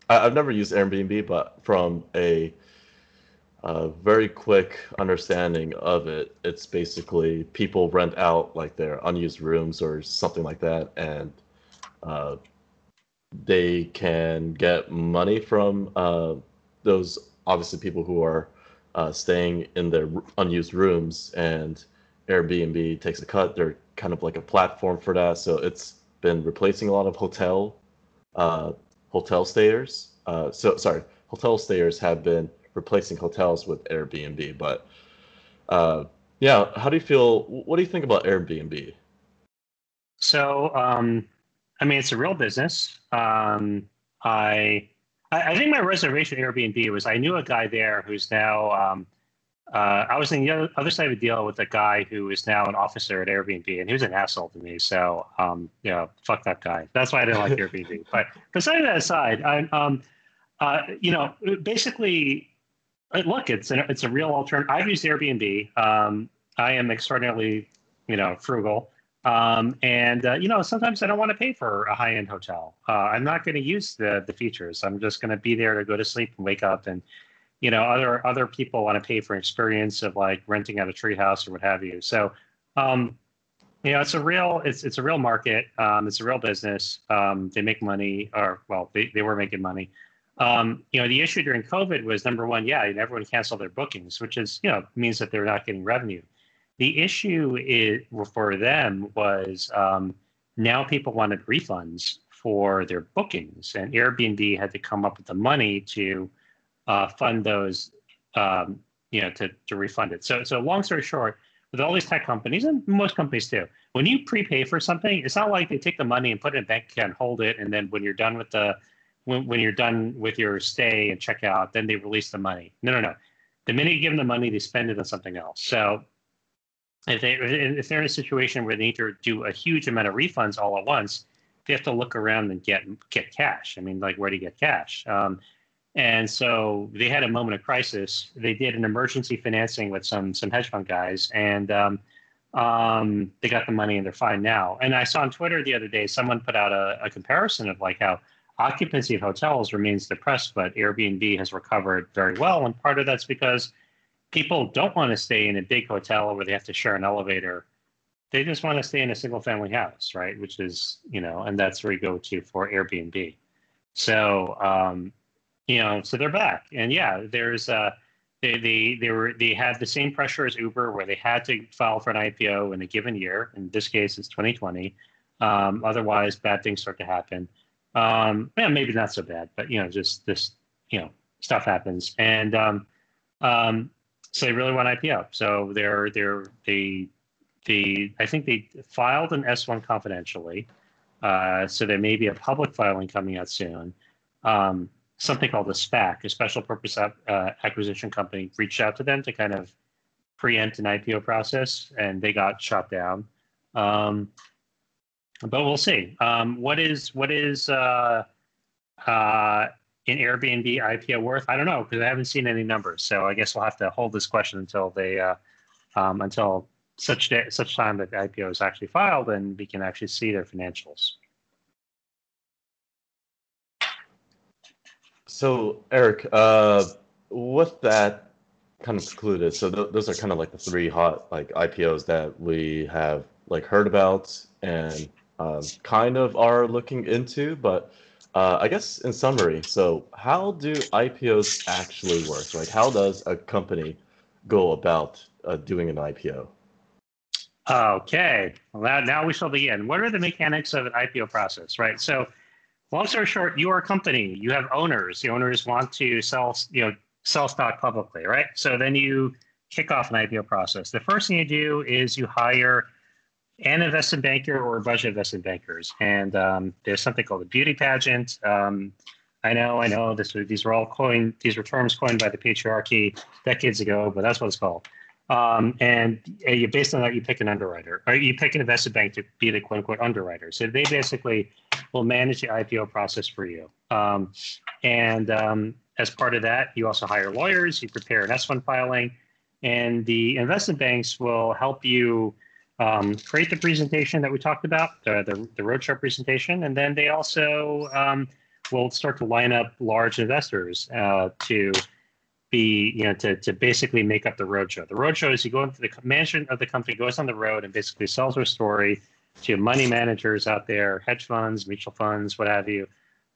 I, have never used Airbnb, but from a very quick understanding of it. It's basically people rent out like their unused rooms or something like that, and uh, they can get money from uh, those obviously people who are uh, staying in their unused rooms, and Airbnb takes a cut. They're kind of like a platform for that, so it's been replacing a lot of hotel uh, hotel stayers. Uh, so sorry, hotel stayers have been replacing hotels with Airbnb. But uh, yeah, how do you feel? What do you think about Airbnb? So, um, I mean, it's a real business. Um, I, I think my reservation Airbnb was I knew a guy there who's now. Um, uh, I was in the other side of a deal with a guy who is now an officer at Airbnb, and he was an asshole to me. So, um, you know, fuck that guy. That's why I didn't like Airbnb. But besides that aside, I, um, uh, you know, basically, uh, look, it's a, it's a real alternative. I've used Airbnb. Um, I am extraordinarily, you know, frugal. Um, and uh, you know, sometimes I don't want to pay for a high-end hotel. Uh, I'm not going to use the the features. I'm just going to be there to go to sleep and wake up. And you know, other other people want to pay for experience of like renting out a treehouse or what have you. So, um, you know, it's a real it's it's a real market. Um, it's a real business. Um, they make money, or well, they, they were making money. Um, you know, the issue during COVID was number one, yeah, everyone canceled their bookings, which is, you know, means that they're not getting revenue. The issue is, for them was um, now people wanted refunds for their bookings, and Airbnb had to come up with the money to uh, fund those, um, you know, to, to refund it. So, so long story short, with all these tech companies and most companies too, when you prepay for something, it's not like they take the money and put it in a bank account, hold it, and then when you're done with the when, when you're done with your stay and check out, then they release the money. No, no, no. The minute you give them the money, they spend it on something else. So if they if they're in a situation where they need to do a huge amount of refunds all at once, they have to look around and get get cash. I mean, like where do you get cash? Um, and so they had a moment of crisis. They did an emergency financing with some some hedge fund guys, and um, um, they got the money and they're fine now. And I saw on Twitter the other day someone put out a, a comparison of like how occupancy of hotels remains depressed, but Airbnb has recovered very well. And part of that's because people don't want to stay in a big hotel where they have to share an elevator. They just want to stay in a single family house, right? Which is, you know, and that's where you go to for Airbnb. So, um, you know, so they're back. And yeah, there's, uh, they, they, they were, they had the same pressure as Uber where they had to file for an IPO in a given year. In this case, it's 2020. Um, otherwise, bad things start to happen. Um, yeah, maybe not so bad, but you know, just this, you know, stuff happens. And um, um, so they really want IPO. So they're they're they the I think they filed an S1 confidentially. Uh, so there may be a public filing coming out soon. Um, something called a SPAC, a special purpose uh, acquisition company, reached out to them to kind of preempt an IPO process, and they got shot down. Um, but we'll see. Um, what is what is uh, uh, an Airbnb IPO worth? I don't know because I haven't seen any numbers. So I guess we'll have to hold this question until they uh, um, until such day, such time that the IPO is actually filed and we can actually see their financials. So Eric, uh, with that kind of concluded, so th- those are kind of like the three hot like IPOs that we have like heard about and um, kind of are looking into, but uh, I guess in summary, so how do IPOs actually work? Like, how does a company go about uh, doing an IPO? Okay, well, now, now we shall begin. What are the mechanics of an IPO process, right? So, long story short, you are a company. You have owners. The owners want to sell, you know, sell stock publicly, right? So then you kick off an IPO process. The first thing you do is you hire an investment banker or a bunch of investment bankers. And um, there's something called a beauty pageant. Um, I know, I know. This these were all coined. These were terms coined by the patriarchy decades ago, but that's what it's called. Um, and you, based on that, you pick an underwriter, or you pick an investment bank to be the quote unquote underwriter. So they basically will manage the IPO process for you. Um, and um, as part of that, you also hire lawyers. You prepare an S1 filing, and the investment banks will help you um, create the presentation that we talked about, uh, the, the roadshow presentation, and then they also um, will start to line up large investors uh, to be, you know, to, to basically make up the roadshow. The roadshow is you go into the management of the company goes on the road and basically sells their story to money managers out there, hedge funds, mutual funds, what have you,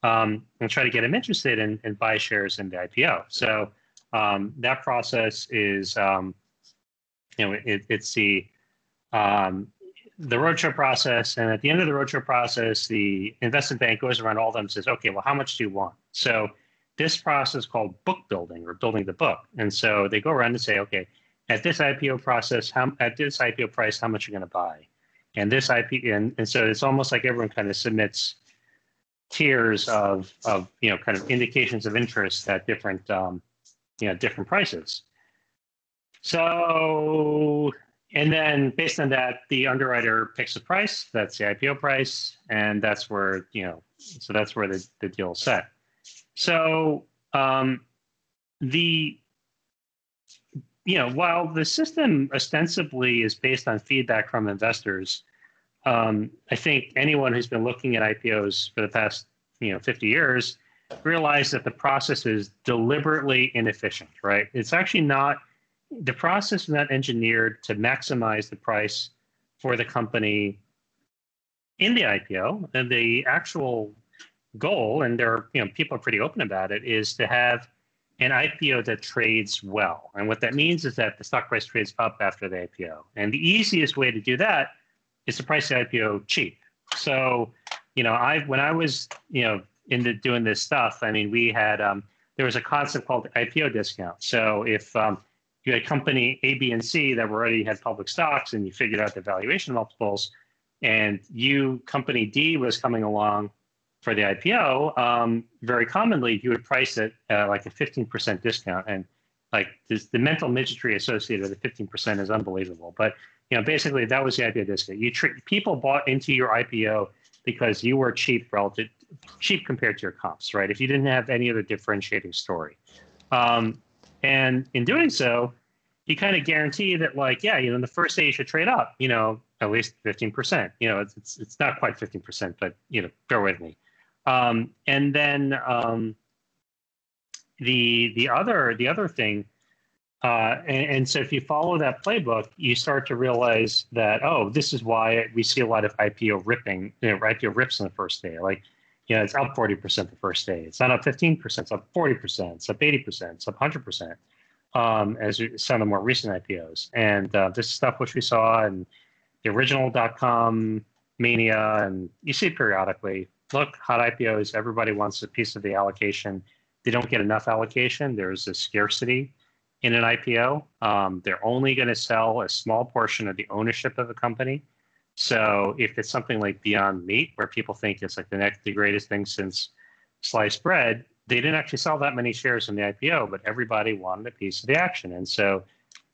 um, and try to get them interested in, in buy shares in the IPO. So um, that process is, um, you know, it, it's the um, the roadshow process. And at the end of the roadshow process, the investment bank goes around all of them and says, okay, well, how much do you want? So this process called book building or building the book. And so they go around and say, okay, at this IPO process, how, at this IPO price, how much are you going to buy? And this IP, and, and so it's almost like everyone kind of submits tiers of, of, you know, kind of indications of interest at different, um, you know, different prices. So and then based on that, the underwriter picks a price. That's the IPO price, and that's where you know. So that's where the the deal set. So um, the you know while the system ostensibly is based on feedback from investors, um, I think anyone who's been looking at IPOs for the past you know 50 years realize that the process is deliberately inefficient. Right? It's actually not the process is not engineered to maximize the price for the company in the IPO. And the actual goal, and there are, you know, people are pretty open about it, is to have an IPO that trades well. And what that means is that the stock price trades up after the IPO. And the easiest way to do that is to price the IPO cheap. So, you know, I when I was, you know, into doing this stuff, I mean, we had um, there was a concept called IPO discount. So if um, you had company A, B, and C that already had public stocks, and you figured out the valuation multiples, and you company D was coming along for the IPO. Um, very commonly, you would price it uh, like a 15% discount, and like this, the mental midgetry associated with the 15% is unbelievable. But you know, basically, that was the IPO discount. You people bought into your IPO because you were cheap relative cheap compared to your comps, right? If you didn't have any other differentiating story. Um, and in doing so, you kind of guarantee that, like, yeah, you know, in the first day you should trade up, you know, at least 15%. You know, it's, it's, it's not quite 15%, but, you know, bear with me. Um, and then um, the the other the other thing uh, and, and, so if you follow that playbook, you start to realize that, oh, this is why we see a lot of IPO ripping, you know, IPO rips on the first day. Like, you know, it's up 40% the first day. It's not up 15%, it's up 40%, it's up 80%, it's up 100%, um, as some of the more recent IPOs. And uh, this stuff which we saw in the original dot-com mania, and you see periodically. Look, hot IPOs, everybody wants a piece of the allocation. They don't get enough allocation. There's a scarcity in an IPO. Um, they're only going to sell a small portion of the ownership of a company. So if it's something like Beyond Meat, where people think it's like the next, the greatest thing since sliced bread, they didn't actually sell that many shares in the IPO, but everybody wanted a piece of the action, and so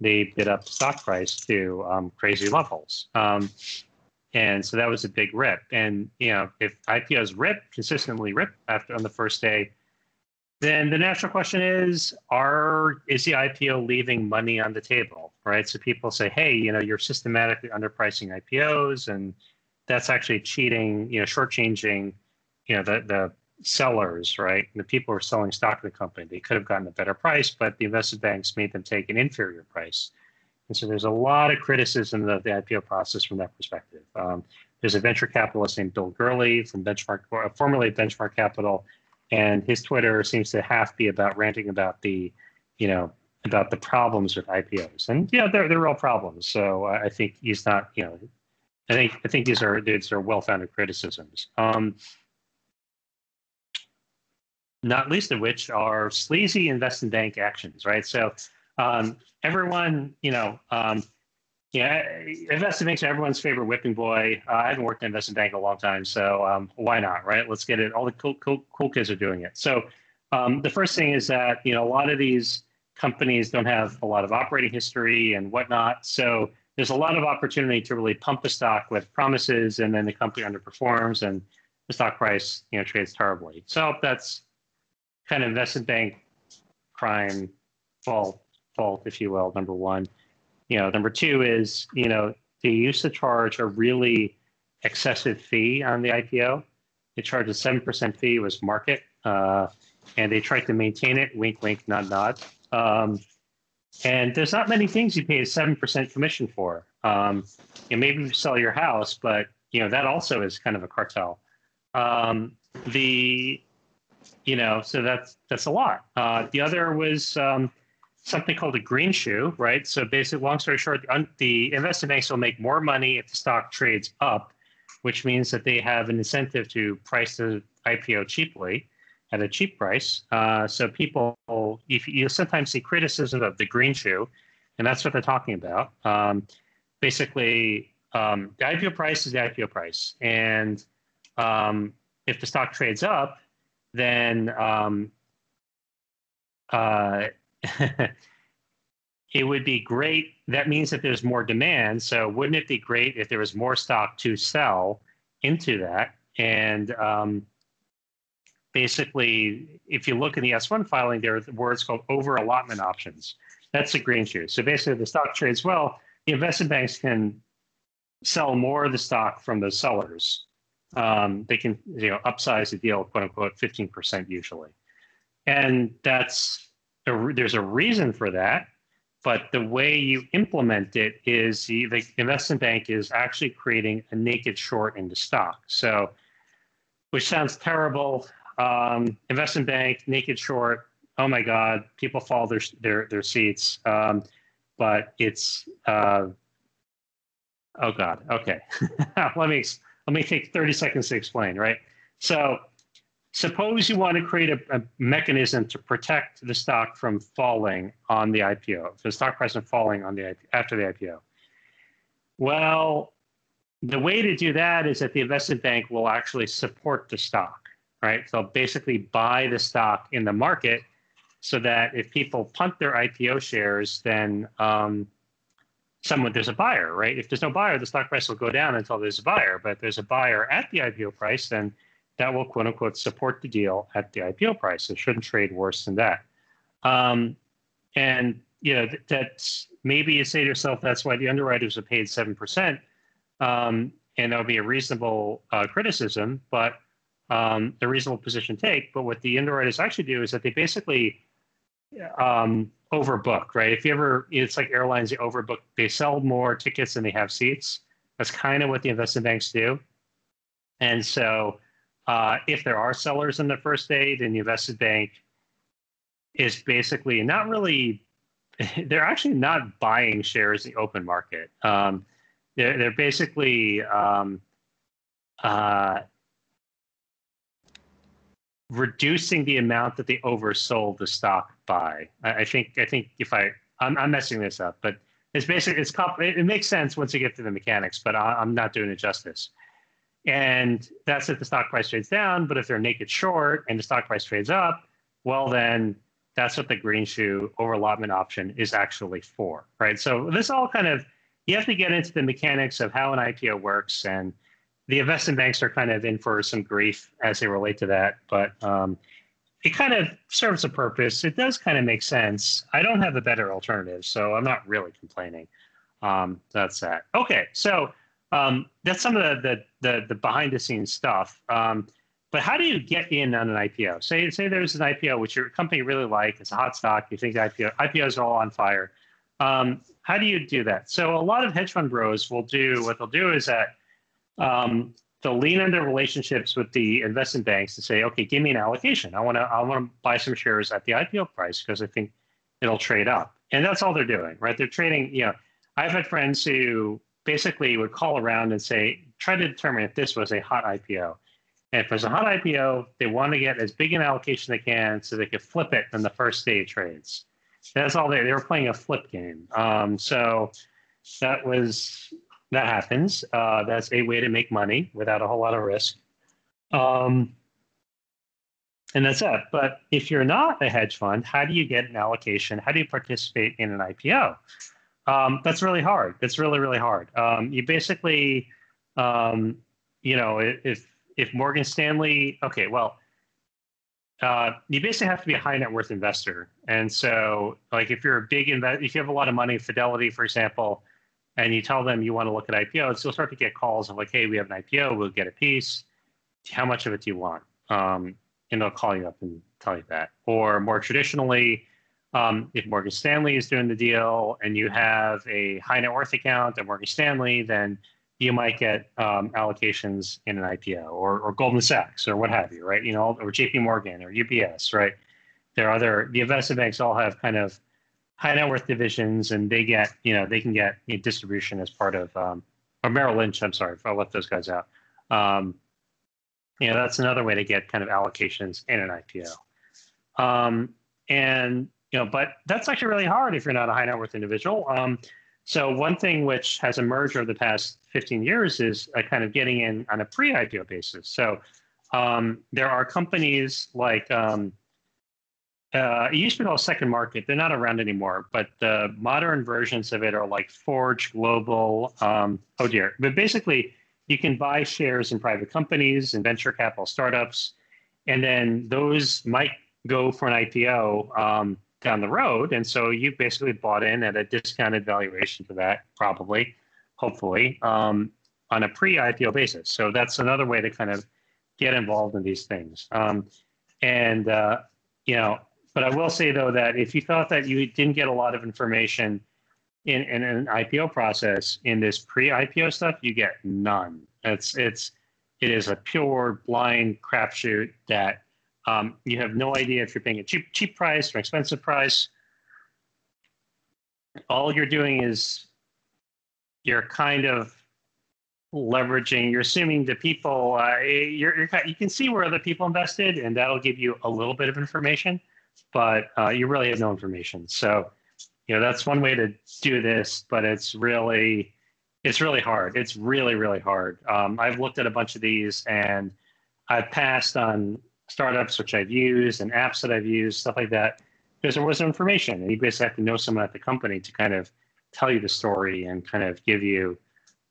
they bid up the stock price to um, crazy levels. Um, and so that was a big rip. And you know, if IPOs rip consistently rip after on the first day, then the natural question is are is the ipo leaving money on the table right? So people say hey you know you're systematically underpricing ipos and that's actually cheating you know shortchanging you know the the sellers right? The people who are selling stock in the company they could have gotten a better price but the investment banks made them take an inferior price and so there's a lot of criticism of the ipo process from that perspective um, there's a venture capitalist named bill gurley from benchmark formerly benchmark capital and his Twitter seems to half be about ranting about the, you know, about the problems with IPOs, and yeah, they're they're real problems. So I think he's not, you know, I think I think these are these are well-founded criticisms. Um, not least of which are sleazy investment bank actions, right? So um, everyone, you know, um, yeah, investment banks everyone's favorite whipping boy. Uh, I haven't worked in investment bank a long time, so um, why not, right? Let's get it. All the cool, cool, cool kids are doing it. So um, the first thing is that you know a lot of these companies don't have a lot of operating history and whatnot. So there's a lot of opportunity to really pump the stock with promises, and then the company underperforms and the stock price you know trades terribly. So that's kind of investment bank crime fault, fault, if you will. Number one you know, number two is, you know, they used to charge a really excessive fee on the IPO. They charged a 7% fee, it was market, uh, and they tried to maintain it, wink, wink, nod, nod. Um, and there's not many things you pay a 7% commission for. Um, you know, maybe you sell your house, but, you know, that also is kind of a cartel. Um, the, you know, so that's, that's a lot. Uh, the other was, um, something called a green shoe, right? So basically, long story short, the, investment banks will make more money if the stock trades up, which means that they have an incentive to price the IPO cheaply at a cheap price. Uh, so people, if you sometimes see criticism of the green shoe, and that's what they're talking about. Um, basically, um, the IPO price is the IPO price, and um, if the stock trades up, then um, uh, it would be great. That means that there's more demand. So wouldn't it be great if there was more stock to sell into that? And um, basically, if you look in the S1 filing, there are words called over allotment options. That's the green shoe. So basically, the stock trades well. The investment banks can sell more of the stock from the sellers. Um, they can, you know, upsize the deal, quote unquote, 15% usually. And that's there's a reason for that, but the way you implement it is the, the investment bank is actually creating a naked short in the stock. So, which sounds terrible. Um, investment bank, naked short. Oh my God, people fall their their their seats. Um, but it's uh, oh God. Okay, let me let me take 30 seconds to explain. Right. So Suppose you want to create a, a, mechanism to protect the stock from falling on the IPO, the stock price from falling on the after the IPO. Well, the way to do that is that the investment bank will actually support the stock, right? So basically buy the stock in the market so that if people punt their IPO shares, then um, someone there's a buyer, right? If there's no buyer, the stock price will go down until there's a buyer. But if there's a buyer at the IPO price, then that will quote unquote support the deal at the IPO price. It shouldn't trade worse than that. Um, and you know th- that's maybe you say to yourself that's why the underwriters are paid seven percent, um, and that would be a reasonable uh, criticism, but um, a reasonable position take. But what the underwriters actually do is that they basically um, overbook, right? If you ever, it's like airlines, they overbook, they sell more tickets than they have seats. That's kind of what the investment banks do. And so, uh, if there are sellers in the first day, then the investment bank is basically not really, they're actually not buying shares in the open market. Um, they're, they're basically um, uh, reducing the amount that they oversold the stock by. I, I think I think if I I'm, I'm, messing this up, but it's basically it's it, makes sense once you get to the mechanics, but I, am not doing it justice. And that's if the stock price trades down. But if they're naked short and the stock price trades up, well then that's what the green shoe overallotment option is actually for, right? So this all kind of you have to get into the mechanics of how an IPO works and the investment banks are kind of in for some grief as they relate to that, but um, it kind of serves a purpose. It does kind of make sense. I don't have a better alternative, so I'm not really complaining. Um, that's that. Okay, so um, that's some of the, the the, the behind the scenes stuff. Um, but how do you get in on an IPO? Say say there's an IPO which your company really like. It's a hot stock. You think IPO IPOs are all on fire. Um, how do you do that? So a lot of hedge fund bros will do what they'll do is that um, they'll lean on their relationships with the investment banks to say, okay, give me an allocation. I want to I want to buy some shares at the IPO price because I think it'll trade up. And that's all they're doing, right? They're trading. You know, I've had friends who basically would call around and say, try to determine if this was a hot IPO. And if it's a hot IPO, they want to get as big an allocation they can so they could flip it in the first day trades. That's all they they were playing a flip game. Um, so that was that happens. Uh, that's a way to make money without a whole lot of risk. Um, and that's it. But if you're not a hedge fund, how do you get an allocation? How do you participate in an IPO? Um, that's really hard. That's really, really hard. Um, you basically, um, you know, if if Morgan Stanley, okay, well, uh, you basically have to be a high net worth investor. And so, like, if you're a big invest, if you have a lot of money, Fidelity, for example, and you tell them you want to look at IPOs, you'll start to get calls of like, hey, we have an IPO, we'll get a piece. How much of it do you want? Um, and they'll call you up and tell you that. Or more traditionally, um, if Morgan Stanley is doing the deal and you have a high net worth account at Morgan Stanley, then you might get um, allocations in an IPO or, or Goldman Sachs or what have you, right? You know, or JP Morgan or UBS, right? There are other, the investment banks all have kind of high net worth divisions, and they get you know they can get you know, distribution as part of um, or Merrill Lynch. I'm sorry if I left those guys out. Um, you know that's another way to get kind of allocations in an IPO. Um, and you know, but that's actually really hard if you're not a high net worth individual. Um, so one thing which has emerged over the past 15 years is a kind of getting in on a pre-IPO basis. So um, there are companies like um, uh, it used to be called Second Market. They're not around anymore, but the modern versions of it are like Forge Global. Um, oh dear. But basically, you can buy shares in private companies and venture capital startups, and then those might go for an IPO um, down the road. And so you basically bought in at a discounted valuation for that, probably, hopefully, um, on a pre IPO basis. So that's another way to kind of get involved in these things. Um, and, uh, you know, but I will say though that if you thought that you didn't get a lot of information in, in an IPO process in this pre-IPO stuff, you get none. It's it's it is a pure blind crapshoot that um, you have no idea if you're paying a cheap cheap price or expensive price. All you're doing is you're kind of leveraging. You're assuming the people uh, you're, you're you can see where other people invested, and that'll give you a little bit of information but uh, you really have no information. So, you know, that's one way to do this, but it's really, it's really hard. It's really, really hard. Um, I've looked at a bunch of these and I've passed on startups which I've used and apps that I've used, stuff like that, because there wasn't information. And you basically have to know someone at the company to kind of tell you the story and kind of give you,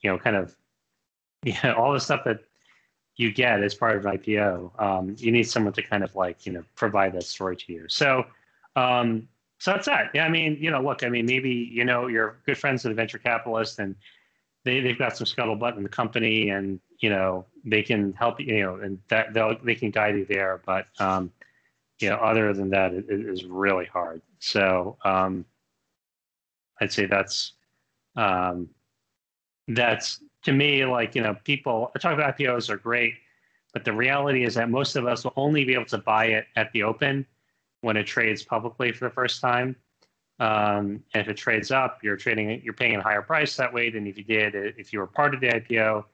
you know, kind of, yeah, all the stuff that you get as part of an IPO. Um, you need someone to kind of like you know provide that story to you. So um, so that's that. Yeah, I mean you know look, I mean maybe you know you're good friends with a venture capitalist and they they've got some scuttlebutt in the company and you know they can help you you know and that they'll they can guide you there. But um, you know, other than that, it, it is really hard. So um, I'd say that's um, that's to me like you know people I talk about IPOs are great, but the reality is that most of us will only be able to buy it at the open when it trades publicly for the first time. Um, and if it trades up, you're trading you're paying a higher price that way than if you did if you were part of the IPO.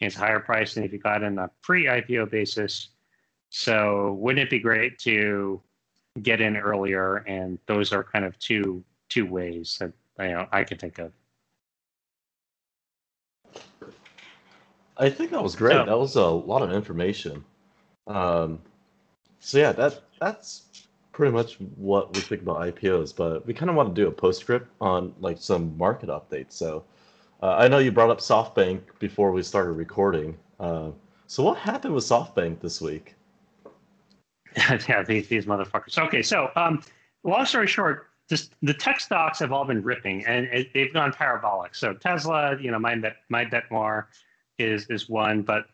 It's higher price than if you got in a pre-IPO basis. So wouldn't it be great to get in earlier? And those are kind of two two ways that you know I can think of. I think that was great. So, that was a lot of information. Um, so yeah, that that's pretty much what we think about IPOs. But we kind of want to do a postscript on like some market updates. So uh, I know you brought up SoftBank before we started recording. Uh, so what happened with SoftBank this week? yeah, these, these motherfuckers. Okay, so um, long story short, just the tech stocks have all been ripping and it, they've gone parabolic. So Tesla, you know, my bet, my bet more is is one, but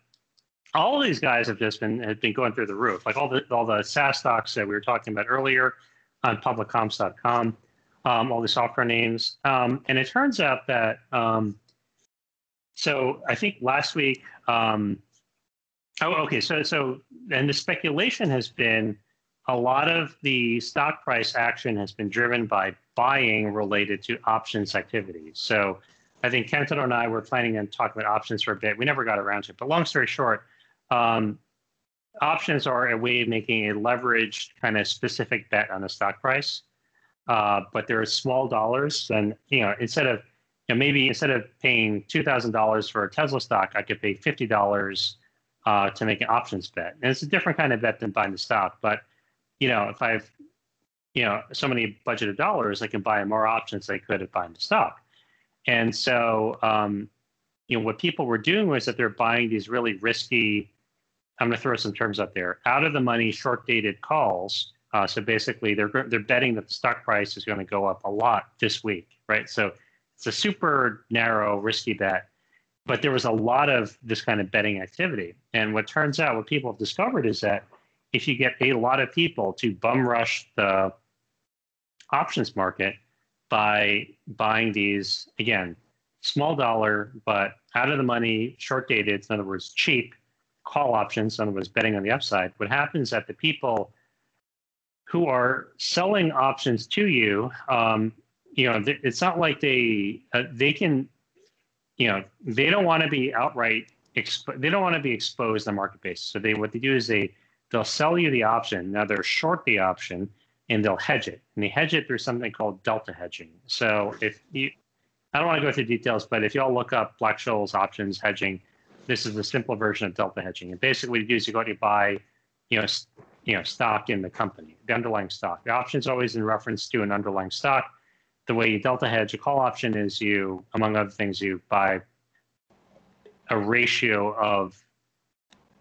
all these guys have just been have been going through the roof. Like all the all the SaaS stocks that we were talking about earlier on publiccomps.com, um, all the software names, um, and it turns out that um, so I think last week. Um, oh, okay. So so and the speculation has been a lot of the stock price action has been driven by buying related to options activities. So I think Kenton and I were planning on talking about options for a bit. We never got around to it. But long story short, um, options are a way of making a leveraged kind of specific bet on the stock price. Uh, but there are small dollars, and you know, instead of you know, maybe instead of paying two thousand dollars for a Tesla stock, I could pay fifty dollars uh, to make an options bet. And it's a different kind of bet than buying the stock. But you know, if I've you know so many budgeted dollars, I can buy more options than I could if buying the stock. And so, um, you know, what people were doing was that they're buying these really risky. I'm going to throw some terms up there. Out of the money, short dated calls. Uh, so basically, they're they're betting that the stock price is going to go up a lot this week, right? So it's a super narrow, risky bet. But there was a lot of this kind of betting activity. And what turns out, what people have discovered is that if you get a lot of people to bum rush the options market, by buying these again small dollar but out of the money short dated in other words cheap call options in other words betting on the upside what happens is that the people who are selling options to you um, you know it's not like they uh, they can you know they don't want to be outright expo- they don't want to be exposed on market basis so they what they do is they they'll sell you the option now they're short the option and they'll hedge it. And they hedge it through something called delta hedging. So if you, I don't want to go through details, but if y'all look up Black Scholes options hedging, this is the simple version of delta hedging. And basically, what you do is you go out and you buy, you know, you know, stock in the company, the underlying stock. The option is always in reference to an underlying stock. The way you delta hedge a call option is you, among other things, you buy a ratio of,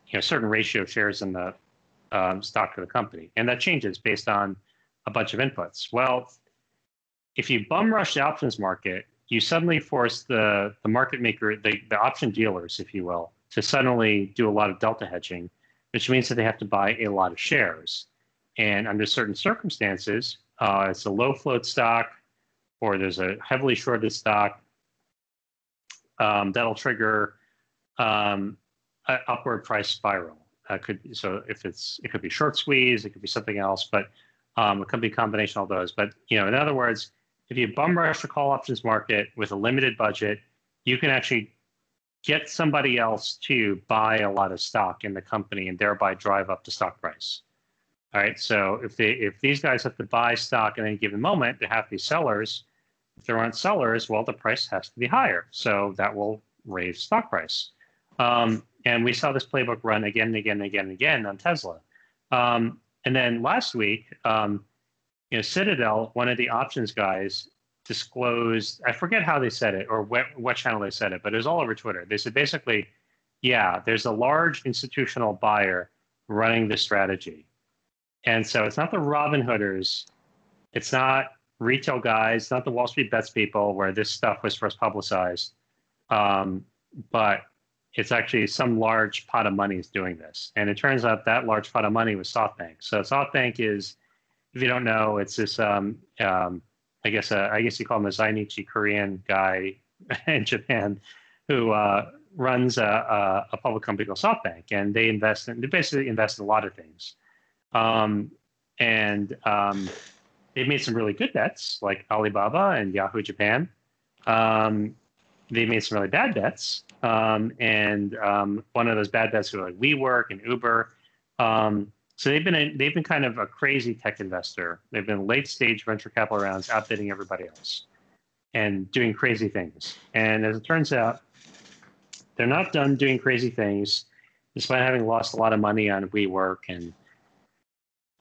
you know, certain ratio of shares in the um, stock of the company, and that changes based on a bunch of inputs. Well, if you bum rush the options market, you suddenly force the, the market maker, the, the option dealers, if you will, to suddenly do a lot of delta hedging, which means that they have to buy a lot of shares. And under certain circumstances, uh, it's a low float stock or there's a heavily shorted stock, um, that'll trigger um, an upward price spiral. Uh, could so if it's it could be short squeeze, it could be something else, but um, it could be a combination of those. But you know, in other words, if you bum rush the call options market with a limited budget, you can actually get somebody else to buy a lot of stock in the company and thereby drive up the stock price. All right. So if they if these guys have to buy stock in any given moment, they have to be sellers. If there aren't sellers, well, the price has to be higher. So that will raise stock price. Um, and we saw this playbook run again and again and again and again on Tesla. Um, and then last week, um, you know, Citadel, one of the options guys, disclosed. I forget how they said it or what, what channel they said it, but it was all over Twitter. They said basically, yeah, there's a large institutional buyer running the strategy, and so it's not the Robin Hooders, it's not retail guys, not the Wall Street bets people where this stuff was first publicized, um, but it's actually some large pot of money is doing this. And it turns out that large pot of money was SoftBank. So SoftBank is, if you don't know, it's this, um, um, I guess, uh, I guess you call him a Zainichi Korean guy in Japan who uh, runs a, a, public company called SoftBank. And they invest in, they basically invest in a lot of things. Um, and um, they've made some really good bets like Alibaba and Yahoo Japan. Um, they made some really bad bets. Um, and um, one of those bad bets were like WeWork and Uber. Um, so they've been a, they've been kind of a crazy tech investor. They've been late stage venture capital rounds, outbidding everybody else, and doing crazy things. And as it turns out, they're not done doing crazy things, despite having lost a lot of money on WeWork and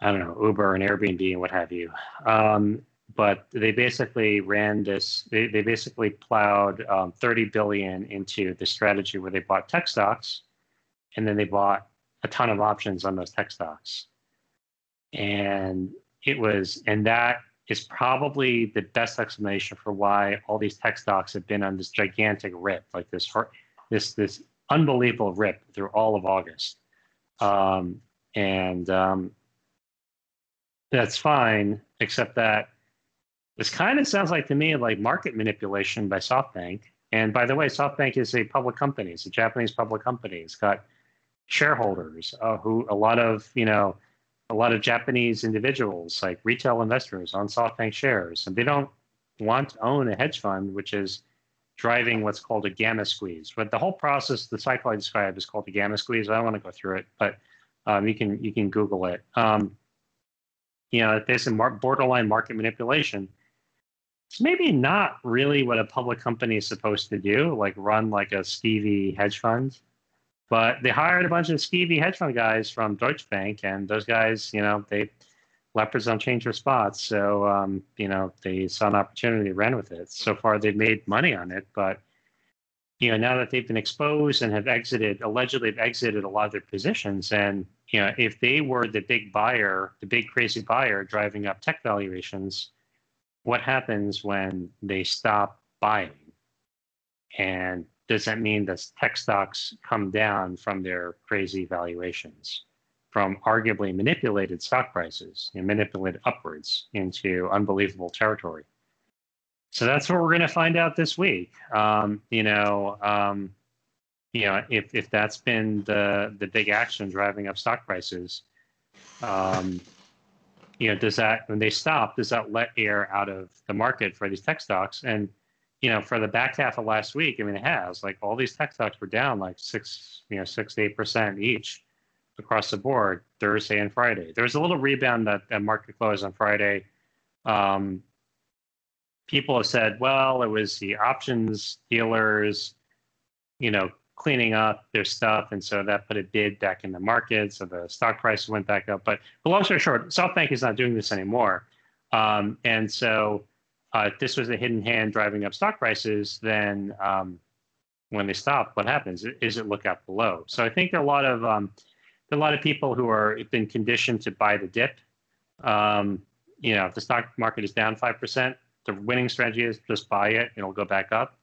I don't know Uber and Airbnb and what have you. Um, but they basically ran this they, they basically plowed um, 30 billion into the strategy where they bought tech stocks and then they bought a ton of options on those tech stocks and it was and that is probably the best explanation for why all these tech stocks have been on this gigantic rip like this this this unbelievable rip through all of august um, and um, that's fine except that this kind of sounds like to me like market manipulation by SoftBank. And by the way, SoftBank is a public company. It's a Japanese public company. It's got shareholders uh, who a lot of you know a lot of Japanese individuals like retail investors on SoftBank shares, and they don't want to own a hedge fund, which is driving what's called a gamma squeeze. But the whole process, the cycle I described, is called a gamma squeeze. I don't want to go through it, but um, you can you can Google it. Um, you know, there's some borderline market manipulation it's maybe not really what a public company is supposed to do, like run like a skeevy hedge fund. But they hired a bunch of skeevy hedge fund guys from Deutsche Bank, and those guys, you know, they leopards don't change their spots. So, um, you know, they saw an opportunity, ran with it. So far, they've made money on it, but you know, now that they've been exposed and have exited, allegedly have exited a lot of their positions, and you know, if they were the big buyer, the big crazy buyer driving up tech valuations what happens when they stop buying? And does that mean that tech stocks come down from their crazy valuations, from arguably manipulated stock prices and manipulated upwards into unbelievable territory? So that's what we're going to find out this week. Um, you know, um, you know, if if that's been the the big action driving up stock prices, um, you know, does that when they stop, does that let air out of the market for these tech stocks? And you know, for the back half of last week, I mean, it has like all these tech stocks were down like six, you know, six to eight percent each across the board Thursday and Friday. There was a little rebound that, at market closed on Friday. Um, people have said, well, it was the options dealers, you know, cleaning up their stuff, and so that put a bid back in the market, so the stock price went back up. But, but long story short, SoftBank is not doing this anymore, um, and so uh, if this was a hidden hand driving up stock prices, then um, when they stop, what happens? Is it look out below? So I think a lot of um, a lot of people who are been conditioned to buy the dip. Um, you know, if the stock market is down five percent, the winning strategy is just buy it; it'll go back up.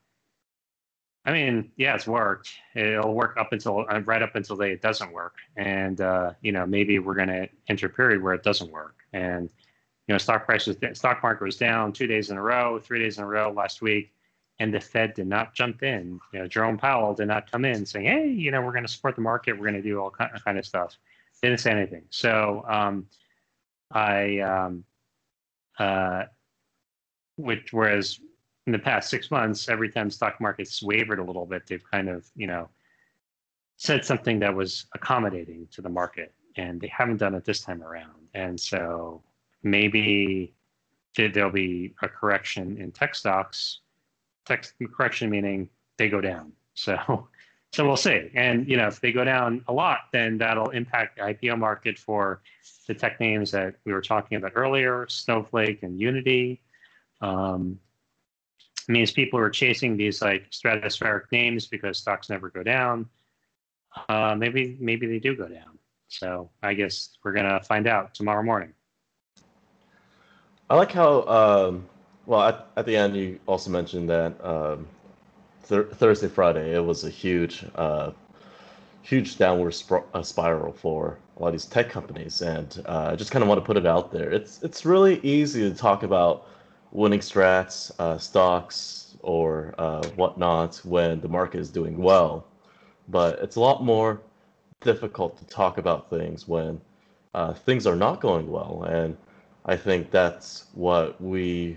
I mean, yeah, it's worked. It'll work up until uh, right up until the day it doesn't work, and uh, you know maybe we're going to enter a period where it doesn't work. And you know, stock prices, stock market was down two days in a row, three days in a row last week, and the Fed did not jump in. You know, Jerome Powell did not come in saying, "Hey, you know, we're going to support the market. We're going to do all kind of stuff." Didn't say anything. So um, I, um, uh, which whereas in the past six months, every time stock markets wavered a little bit, they've kind of, you know, said something that was accommodating to the market, and they haven't done it this time around. And so maybe there'll be a correction in tech stocks. Tech correction meaning they go down. So, so we'll see. And you know, if they go down a lot, then that'll impact the IPO market for the tech names that we were talking about earlier, Snowflake and Unity. Um, means people are chasing these like stratospheric names because stocks never go down. Uh, maybe maybe they do go down. So I guess we're gonna find out tomorrow morning. I like how um, well at, at the end you also mentioned that um, th- Thursday, Friday, it was a huge, uh, huge downward sp- uh, spiral for a lot of these tech companies, and uh, I just kind of want to put it out there. It's it's really easy to talk about winning strats, uh, stocks, or uh, whatnot when the market is doing well, but it's a lot more difficult to talk about things when uh, things are not going well, and I think that's what we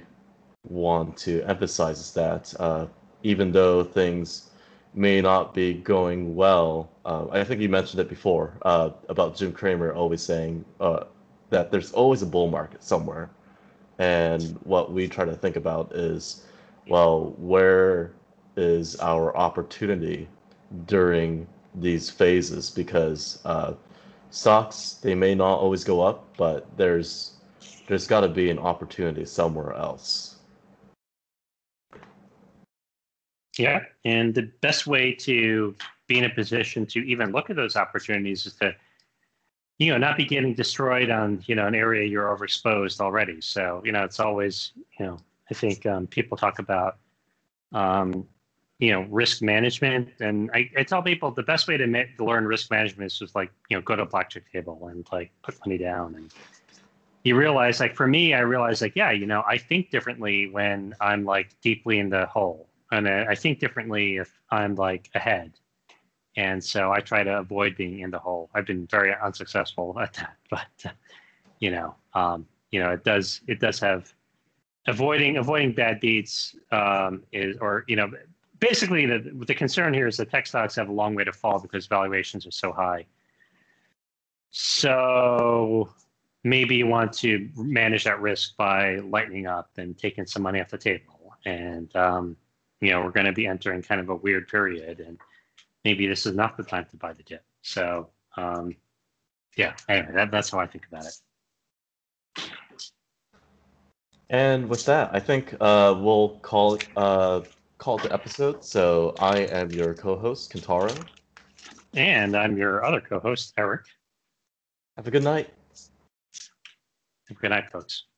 want to emphasize is that uh, even though things may not be going well, uh, I think you mentioned it before uh, about Jim Cramer always saying uh, that there's always a bull market somewhere. And what we try to think about is, well, where is our opportunity during these phases? Because uh, stocks, they may not always go up, but there's there's got to be an opportunity somewhere else. Yeah, and the best way to be in a position to even look at those opportunities is to, you know, not be getting destroyed on you know an area you're overexposed already. So you know, it's always you know, I think um, people talk about, um, you know, risk management, and I, I tell people the best way to, ma- to learn risk management is just like you know go to a blackjack table and like put money down and you realize like for me i realize like yeah you know i think differently when i'm like deeply in the hole and I think differently if I'm like ahead. And so I try to avoid being in the hole. I've been very unsuccessful at that, but you know, um, you know, it does it does have avoiding avoiding bad beats um, is or you know basically the the concern here is that tech stocks have a long way to fall because valuations are so high. So maybe you want to manage that risk by lightening up and taking some money off the table and um, you know, we're going to be entering kind of a weird period, and maybe this is not the time to buy the dip. So, um, yeah, anyway, that, that's how I think about it. And with that, I think uh, we'll call uh, call the episode. So I am your co-host, Kentaro. And I'm your other co-host, Eric. Have a good night. Night, folks.